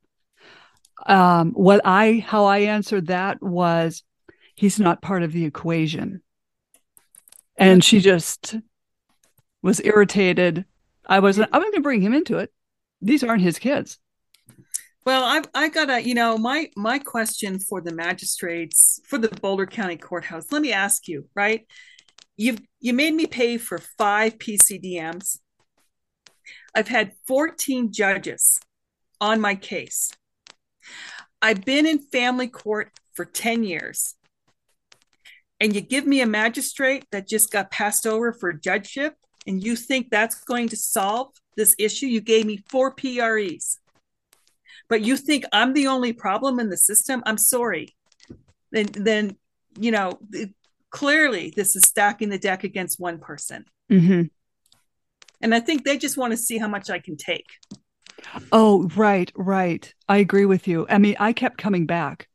S1: um, what I how I answered that was, he's not part of the equation, and she just was irritated I wasn't. I was going to bring him into it. These aren't his kids.
S2: Well, I I got a you know my my question for the magistrates for the Boulder County Courthouse. Let me ask you, right? You've you made me pay for five PCDMs. I've had 14 judges on my case. I've been in family court for 10 years. And you give me a magistrate that just got passed over for judgeship and you think that's going to solve this issue, you gave me four PREs. But you think I'm the only problem in the system? I'm sorry. Then, then you know, clearly this is stacking the deck against one person. Mm-hmm. And I think they just want to see how much I can take.
S1: Oh, right, right. I agree with you. I mean, I kept coming back.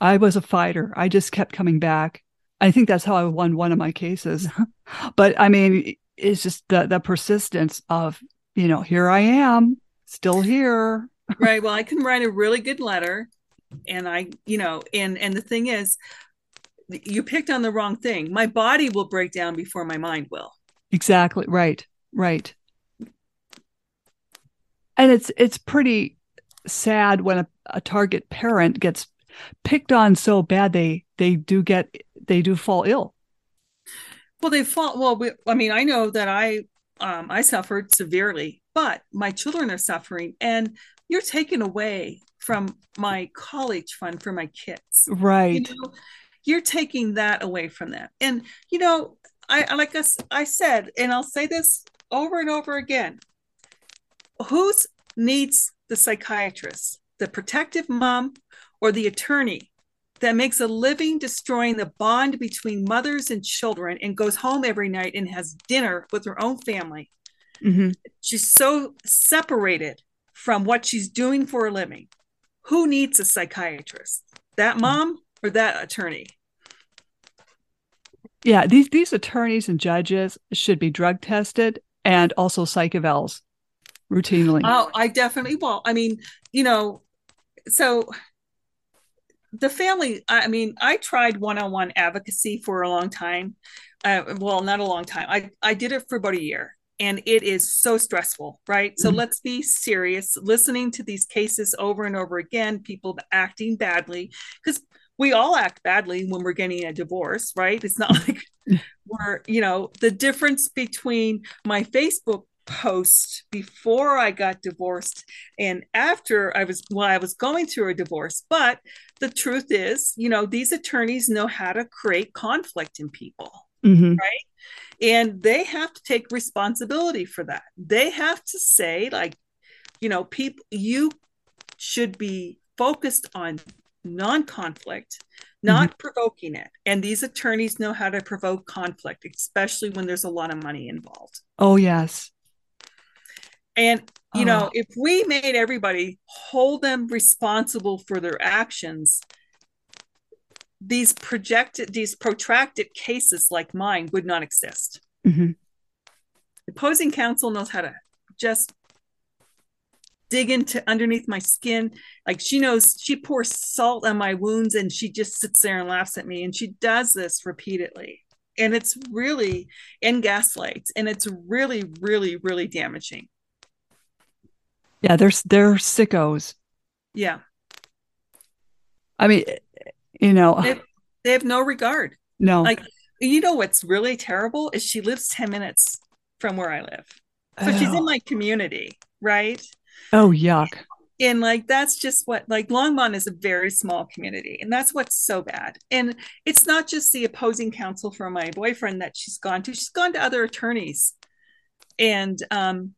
S1: I was a fighter. I just kept coming back. I think that's how I won one of my cases. but I mean, it's just the the persistence of you know here i am still here.
S2: Right. Well i can write a really good letter and i you know and and the thing is you picked on the wrong thing. My body will break down before my mind will.
S1: Exactly. Right. Right. And it's it's pretty sad when a, a target parent gets picked on so bad they they do get they do fall ill
S2: well, they fall. Well, we, I mean, I know that I um, I suffered severely, but my children are suffering, and you're taken away from my college fund for my kids.
S1: Right.
S2: You know, you're taking that away from them, and you know, I like us. I said, and I'll say this over and over again. Who's needs the psychiatrist? The protective mom or the attorney that makes a living destroying the bond between mothers and children and goes home every night and has dinner with her own family. Mm-hmm. She's so separated from what she's doing for a living. Who needs a psychiatrist? That mm-hmm. mom or that attorney?
S1: Yeah, these these attorneys and judges should be drug tested and also psych evals routinely.
S2: Oh, I definitely will. I mean, you know, so the family i mean i tried one-on-one advocacy for a long time uh, well not a long time. I i did it for about a year and it is so stressful right? Mm-hmm. so let's be serious listening to these cases over and over again people acting badly because we all act badly when we're getting a divorce right? It's not like we're you know the difference between my facebook post before I got divorced and after I was well, I was going through a divorce. But the truth is, you know, these attorneys know how to create conflict in people, mm-hmm. right? And they have to take responsibility for that. They have to say, like, you know, people, you should be focused on non-conflict not mm-hmm. provoking it and these attorneys know how to provoke conflict especially when there's a lot of money involved
S1: oh yes
S2: and you know, oh. if we made everybody hold them responsible for their actions, these projected these protracted cases like mine would not exist. Mm-hmm. opposing counsel knows how to just dig into underneath my skin. Like she knows she pours salt on my wounds and she just sits there and laughs at me. And she does this repeatedly. And it's really in gaslights. And it's really really really damaging
S1: yeah they're they're sickos.
S2: Yeah.
S1: I mean you know.
S2: They, they have no regard.
S1: No.
S2: Like you know what's really terrible is she lives 10 minutes from where i live. So oh. she's in my community right?
S1: Oh yuck.
S2: And like that's just what like longmont is a very small community and that's what's so bad. And it's not just the opposing counsel for my boyfriend that she's gone to. She's gone to other attorneys. And um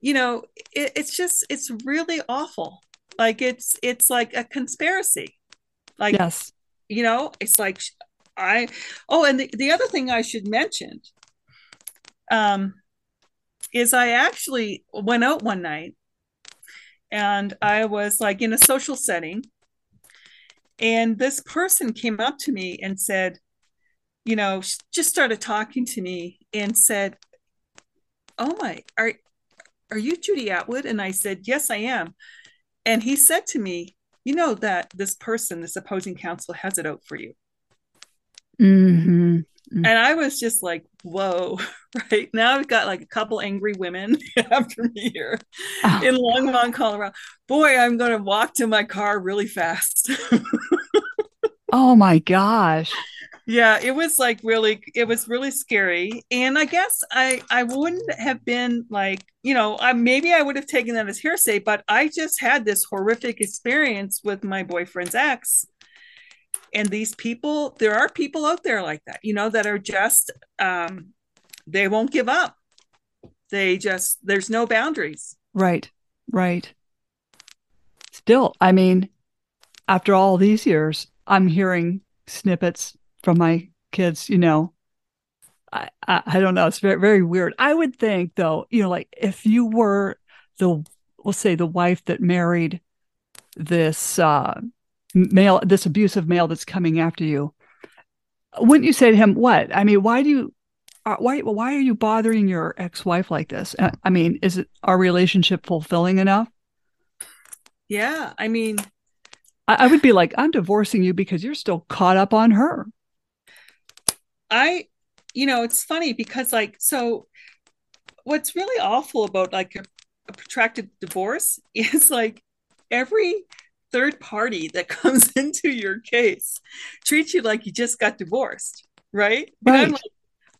S2: you know it, it's just it's really awful like it's it's like a conspiracy like
S1: yes
S2: you know it's like i oh and the, the other thing i should mention um is i actually went out one night and I was like in a social setting. And this person came up to me and said, you know, just started talking to me and said, Oh my, are are you Judy Atwood? And I said, Yes, I am. And he said to me, You know that this person, this opposing counsel, has it out for you. Mm-hmm. And I was just like, whoa, right? Now I've got like a couple angry women after me here oh. in Longmont, Colorado. Boy, I'm going to walk to my car really fast.
S1: oh my gosh.
S2: Yeah, it was like really it was really scary. And I guess I I wouldn't have been like, you know, I maybe I would have taken that as hearsay, but I just had this horrific experience with my boyfriend's ex. And these people there are people out there like that you know that are just um they won't give up. They just there's no boundaries.
S1: Right right. Still i mean after all these years i'm hearing snippets from my kids you know i i, I don't know it's very very weird i would think though you know like if you were the we'll say the wife that married this uh male, this abusive male that's coming after you, wouldn't you say to him, "What? I mean, why do you, uh, why, why are you bothering your ex-wife like this? Uh, I mean, is it our relationship fulfilling enough?"
S2: Yeah, I mean,
S1: I, I would be like, "I'm divorcing you because you're still caught up on her."
S2: I, you know, it's funny because like so, what's really awful about like a, a protracted divorce is like every third party that comes into your case treats you like you just got divorced, right?
S1: Right. I'm like,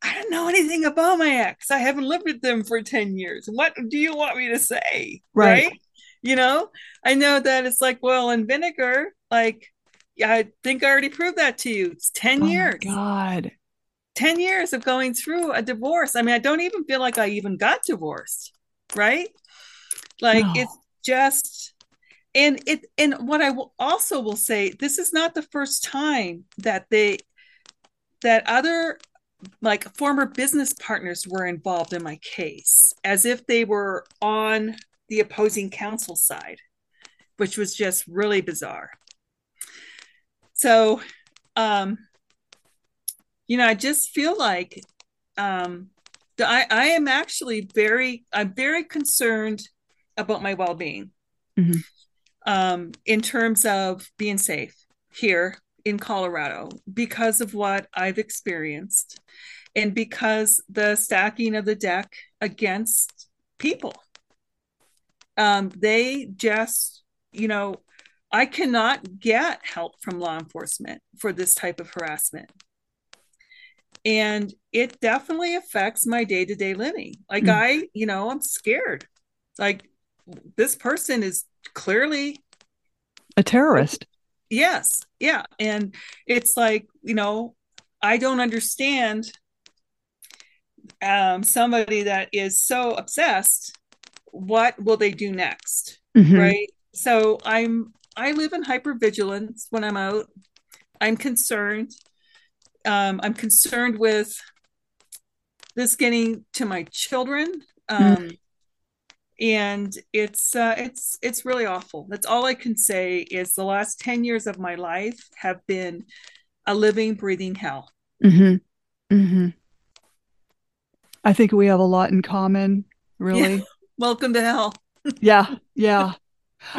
S2: I don't know anything about my ex. I haven't lived with them for 10 years. What do you want me to say?
S1: Right.
S2: right? You know, I know that it's like oil and vinegar. Like, yeah, I think I already proved that to you. It's 10 oh years.
S1: God.
S2: 10 years of going through a divorce. I mean, I don't even feel like I even got divorced, right? Like, no. it's just and it and what i will also will say this is not the first time that they that other like former business partners were involved in my case as if they were on the opposing counsel side which was just really bizarre so um you know i just feel like um i i am actually very i'm very concerned about my well-being mm-hmm um, in terms of being safe here in Colorado because of what I've experienced and because the stacking of the deck against people. Um, they just, you know, I cannot get help from law enforcement for this type of harassment. And it definitely affects my day to day living. Like, mm. I, you know, I'm scared. Like, this person is clearly
S1: a terrorist.
S2: Yes. Yeah. And it's like, you know, I don't understand um, somebody that is so obsessed. What will they do next? Mm-hmm. Right. So I'm, I live in hypervigilance when I'm out. I'm concerned. Um, I'm concerned with this getting to my children. Um, mm-hmm and it's uh, it's it's really awful. That's all I can say. Is the last ten years of my life have been a living, breathing hell.
S1: Mm-hmm. Mm-hmm. I think we have a lot in common, really.
S2: Yeah. Welcome to hell.
S1: yeah, yeah.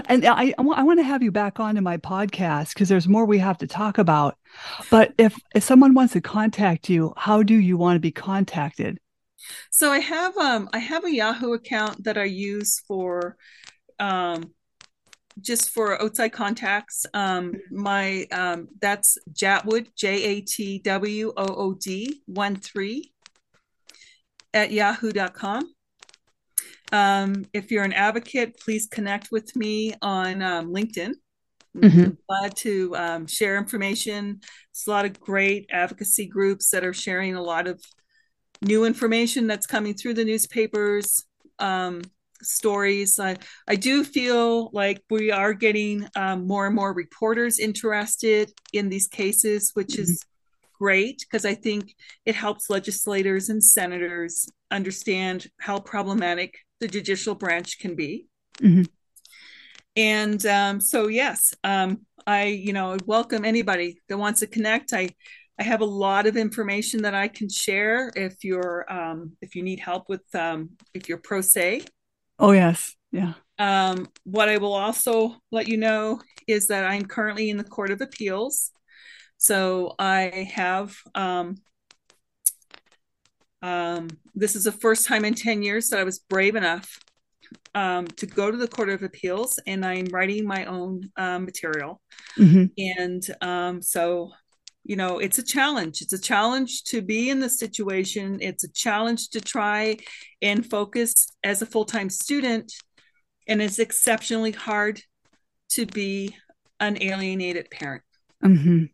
S1: And I, I want to have you back on to my podcast because there's more we have to talk about. But if, if someone wants to contact you, how do you want to be contacted?
S2: So I have um I have a Yahoo account that I use for um just for outside contacts. Um my um that's Jatwood J A T W O O D one three at yahoo.com. Um, if you're an advocate, please connect with me on um, LinkedIn. Mm-hmm. glad to um, share information. There's a lot of great advocacy groups that are sharing a lot of new information that's coming through the newspapers, um, stories. I, I do feel like we are getting um, more and more reporters interested in these cases, which mm-hmm. is great because I think it helps legislators and senators understand how problematic the judicial branch can be. Mm-hmm. And um, so, yes, um, I, you know, welcome anybody that wants to connect. I, I have a lot of information that I can share if you're, um, if you need help with, um, if you're pro se.
S1: Oh yes, yeah.
S2: Um, what I will also let you know is that I'm currently in the Court of Appeals. So I have um, um, this is the first time in 10 years that I was brave enough um, to go to the Court of Appeals, and I'm writing my own uh, material. Mm-hmm. And um, so, you know, it's a challenge. It's a challenge to be in the situation. It's a challenge to try and focus as a full time student. And it's exceptionally hard to be an alienated parent.
S1: Mm-hmm.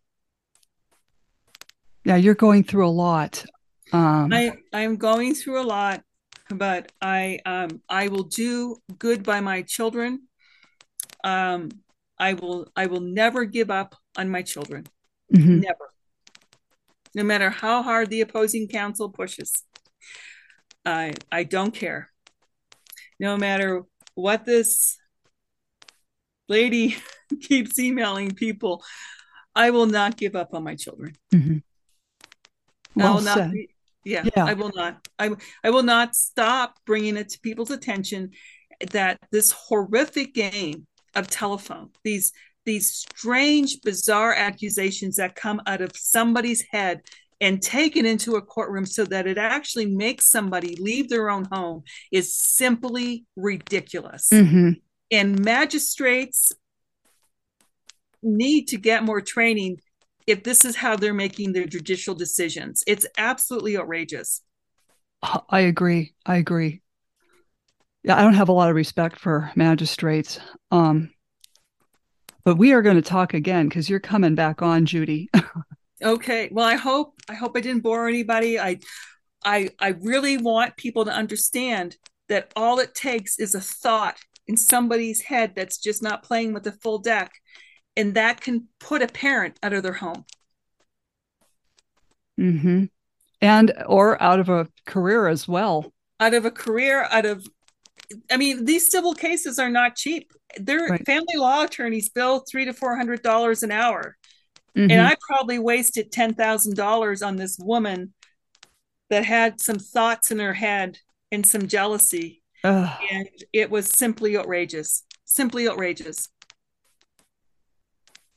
S1: Yeah, you're going through a lot.
S2: Um, I I'm going through a lot, but I um I will do good by my children. Um, I will I will never give up on my children. Mm-hmm. Never. No matter how hard the opposing counsel pushes. I I don't care. No matter what this lady keeps emailing people, I will not give up on my children. Mm-hmm. Well I will not be, yeah, yeah, I will not. I I will not stop bringing it to people's attention that this horrific game of telephone, these these strange, bizarre accusations that come out of somebody's head and taken into a courtroom so that it actually makes somebody leave their own home is simply ridiculous. Mm-hmm. And magistrates need to get more training if this is how they're making their judicial decisions. It's absolutely outrageous.
S1: I agree. I agree. Yeah, I don't have a lot of respect for magistrates. Um, but we are going to talk again because you're coming back on, Judy.
S2: okay. Well, I hope I hope I didn't bore anybody. I I I really want people to understand that all it takes is a thought in somebody's head that's just not playing with the full deck and that can put a parent out of their home
S1: mm-hmm. and or out of a career as well
S2: out of a career out of i mean these civil cases are not cheap their right. family law attorneys bill three to four hundred dollars an hour mm-hmm. and i probably wasted ten thousand dollars on this woman that had some thoughts in her head and some jealousy Ugh. and it was simply outrageous simply outrageous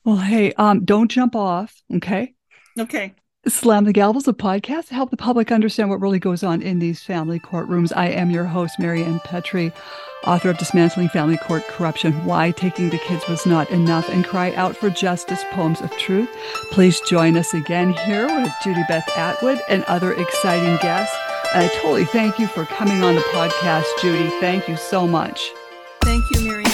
S1: well, hey, um, don't jump off, okay?
S2: Okay.
S1: Slam the Gavel is a podcast to help the public understand what really goes on in these family courtrooms. I am your host, Marianne Petrie, author of Dismantling Family Court Corruption, Why Taking the Kids Was Not Enough, and Cry Out for Justice, Poems of Truth. Please join us again here with Judy Beth Atwood and other exciting guests. And I totally thank you for coming on the podcast, Judy. Thank you so much.
S2: Thank you, Marianne.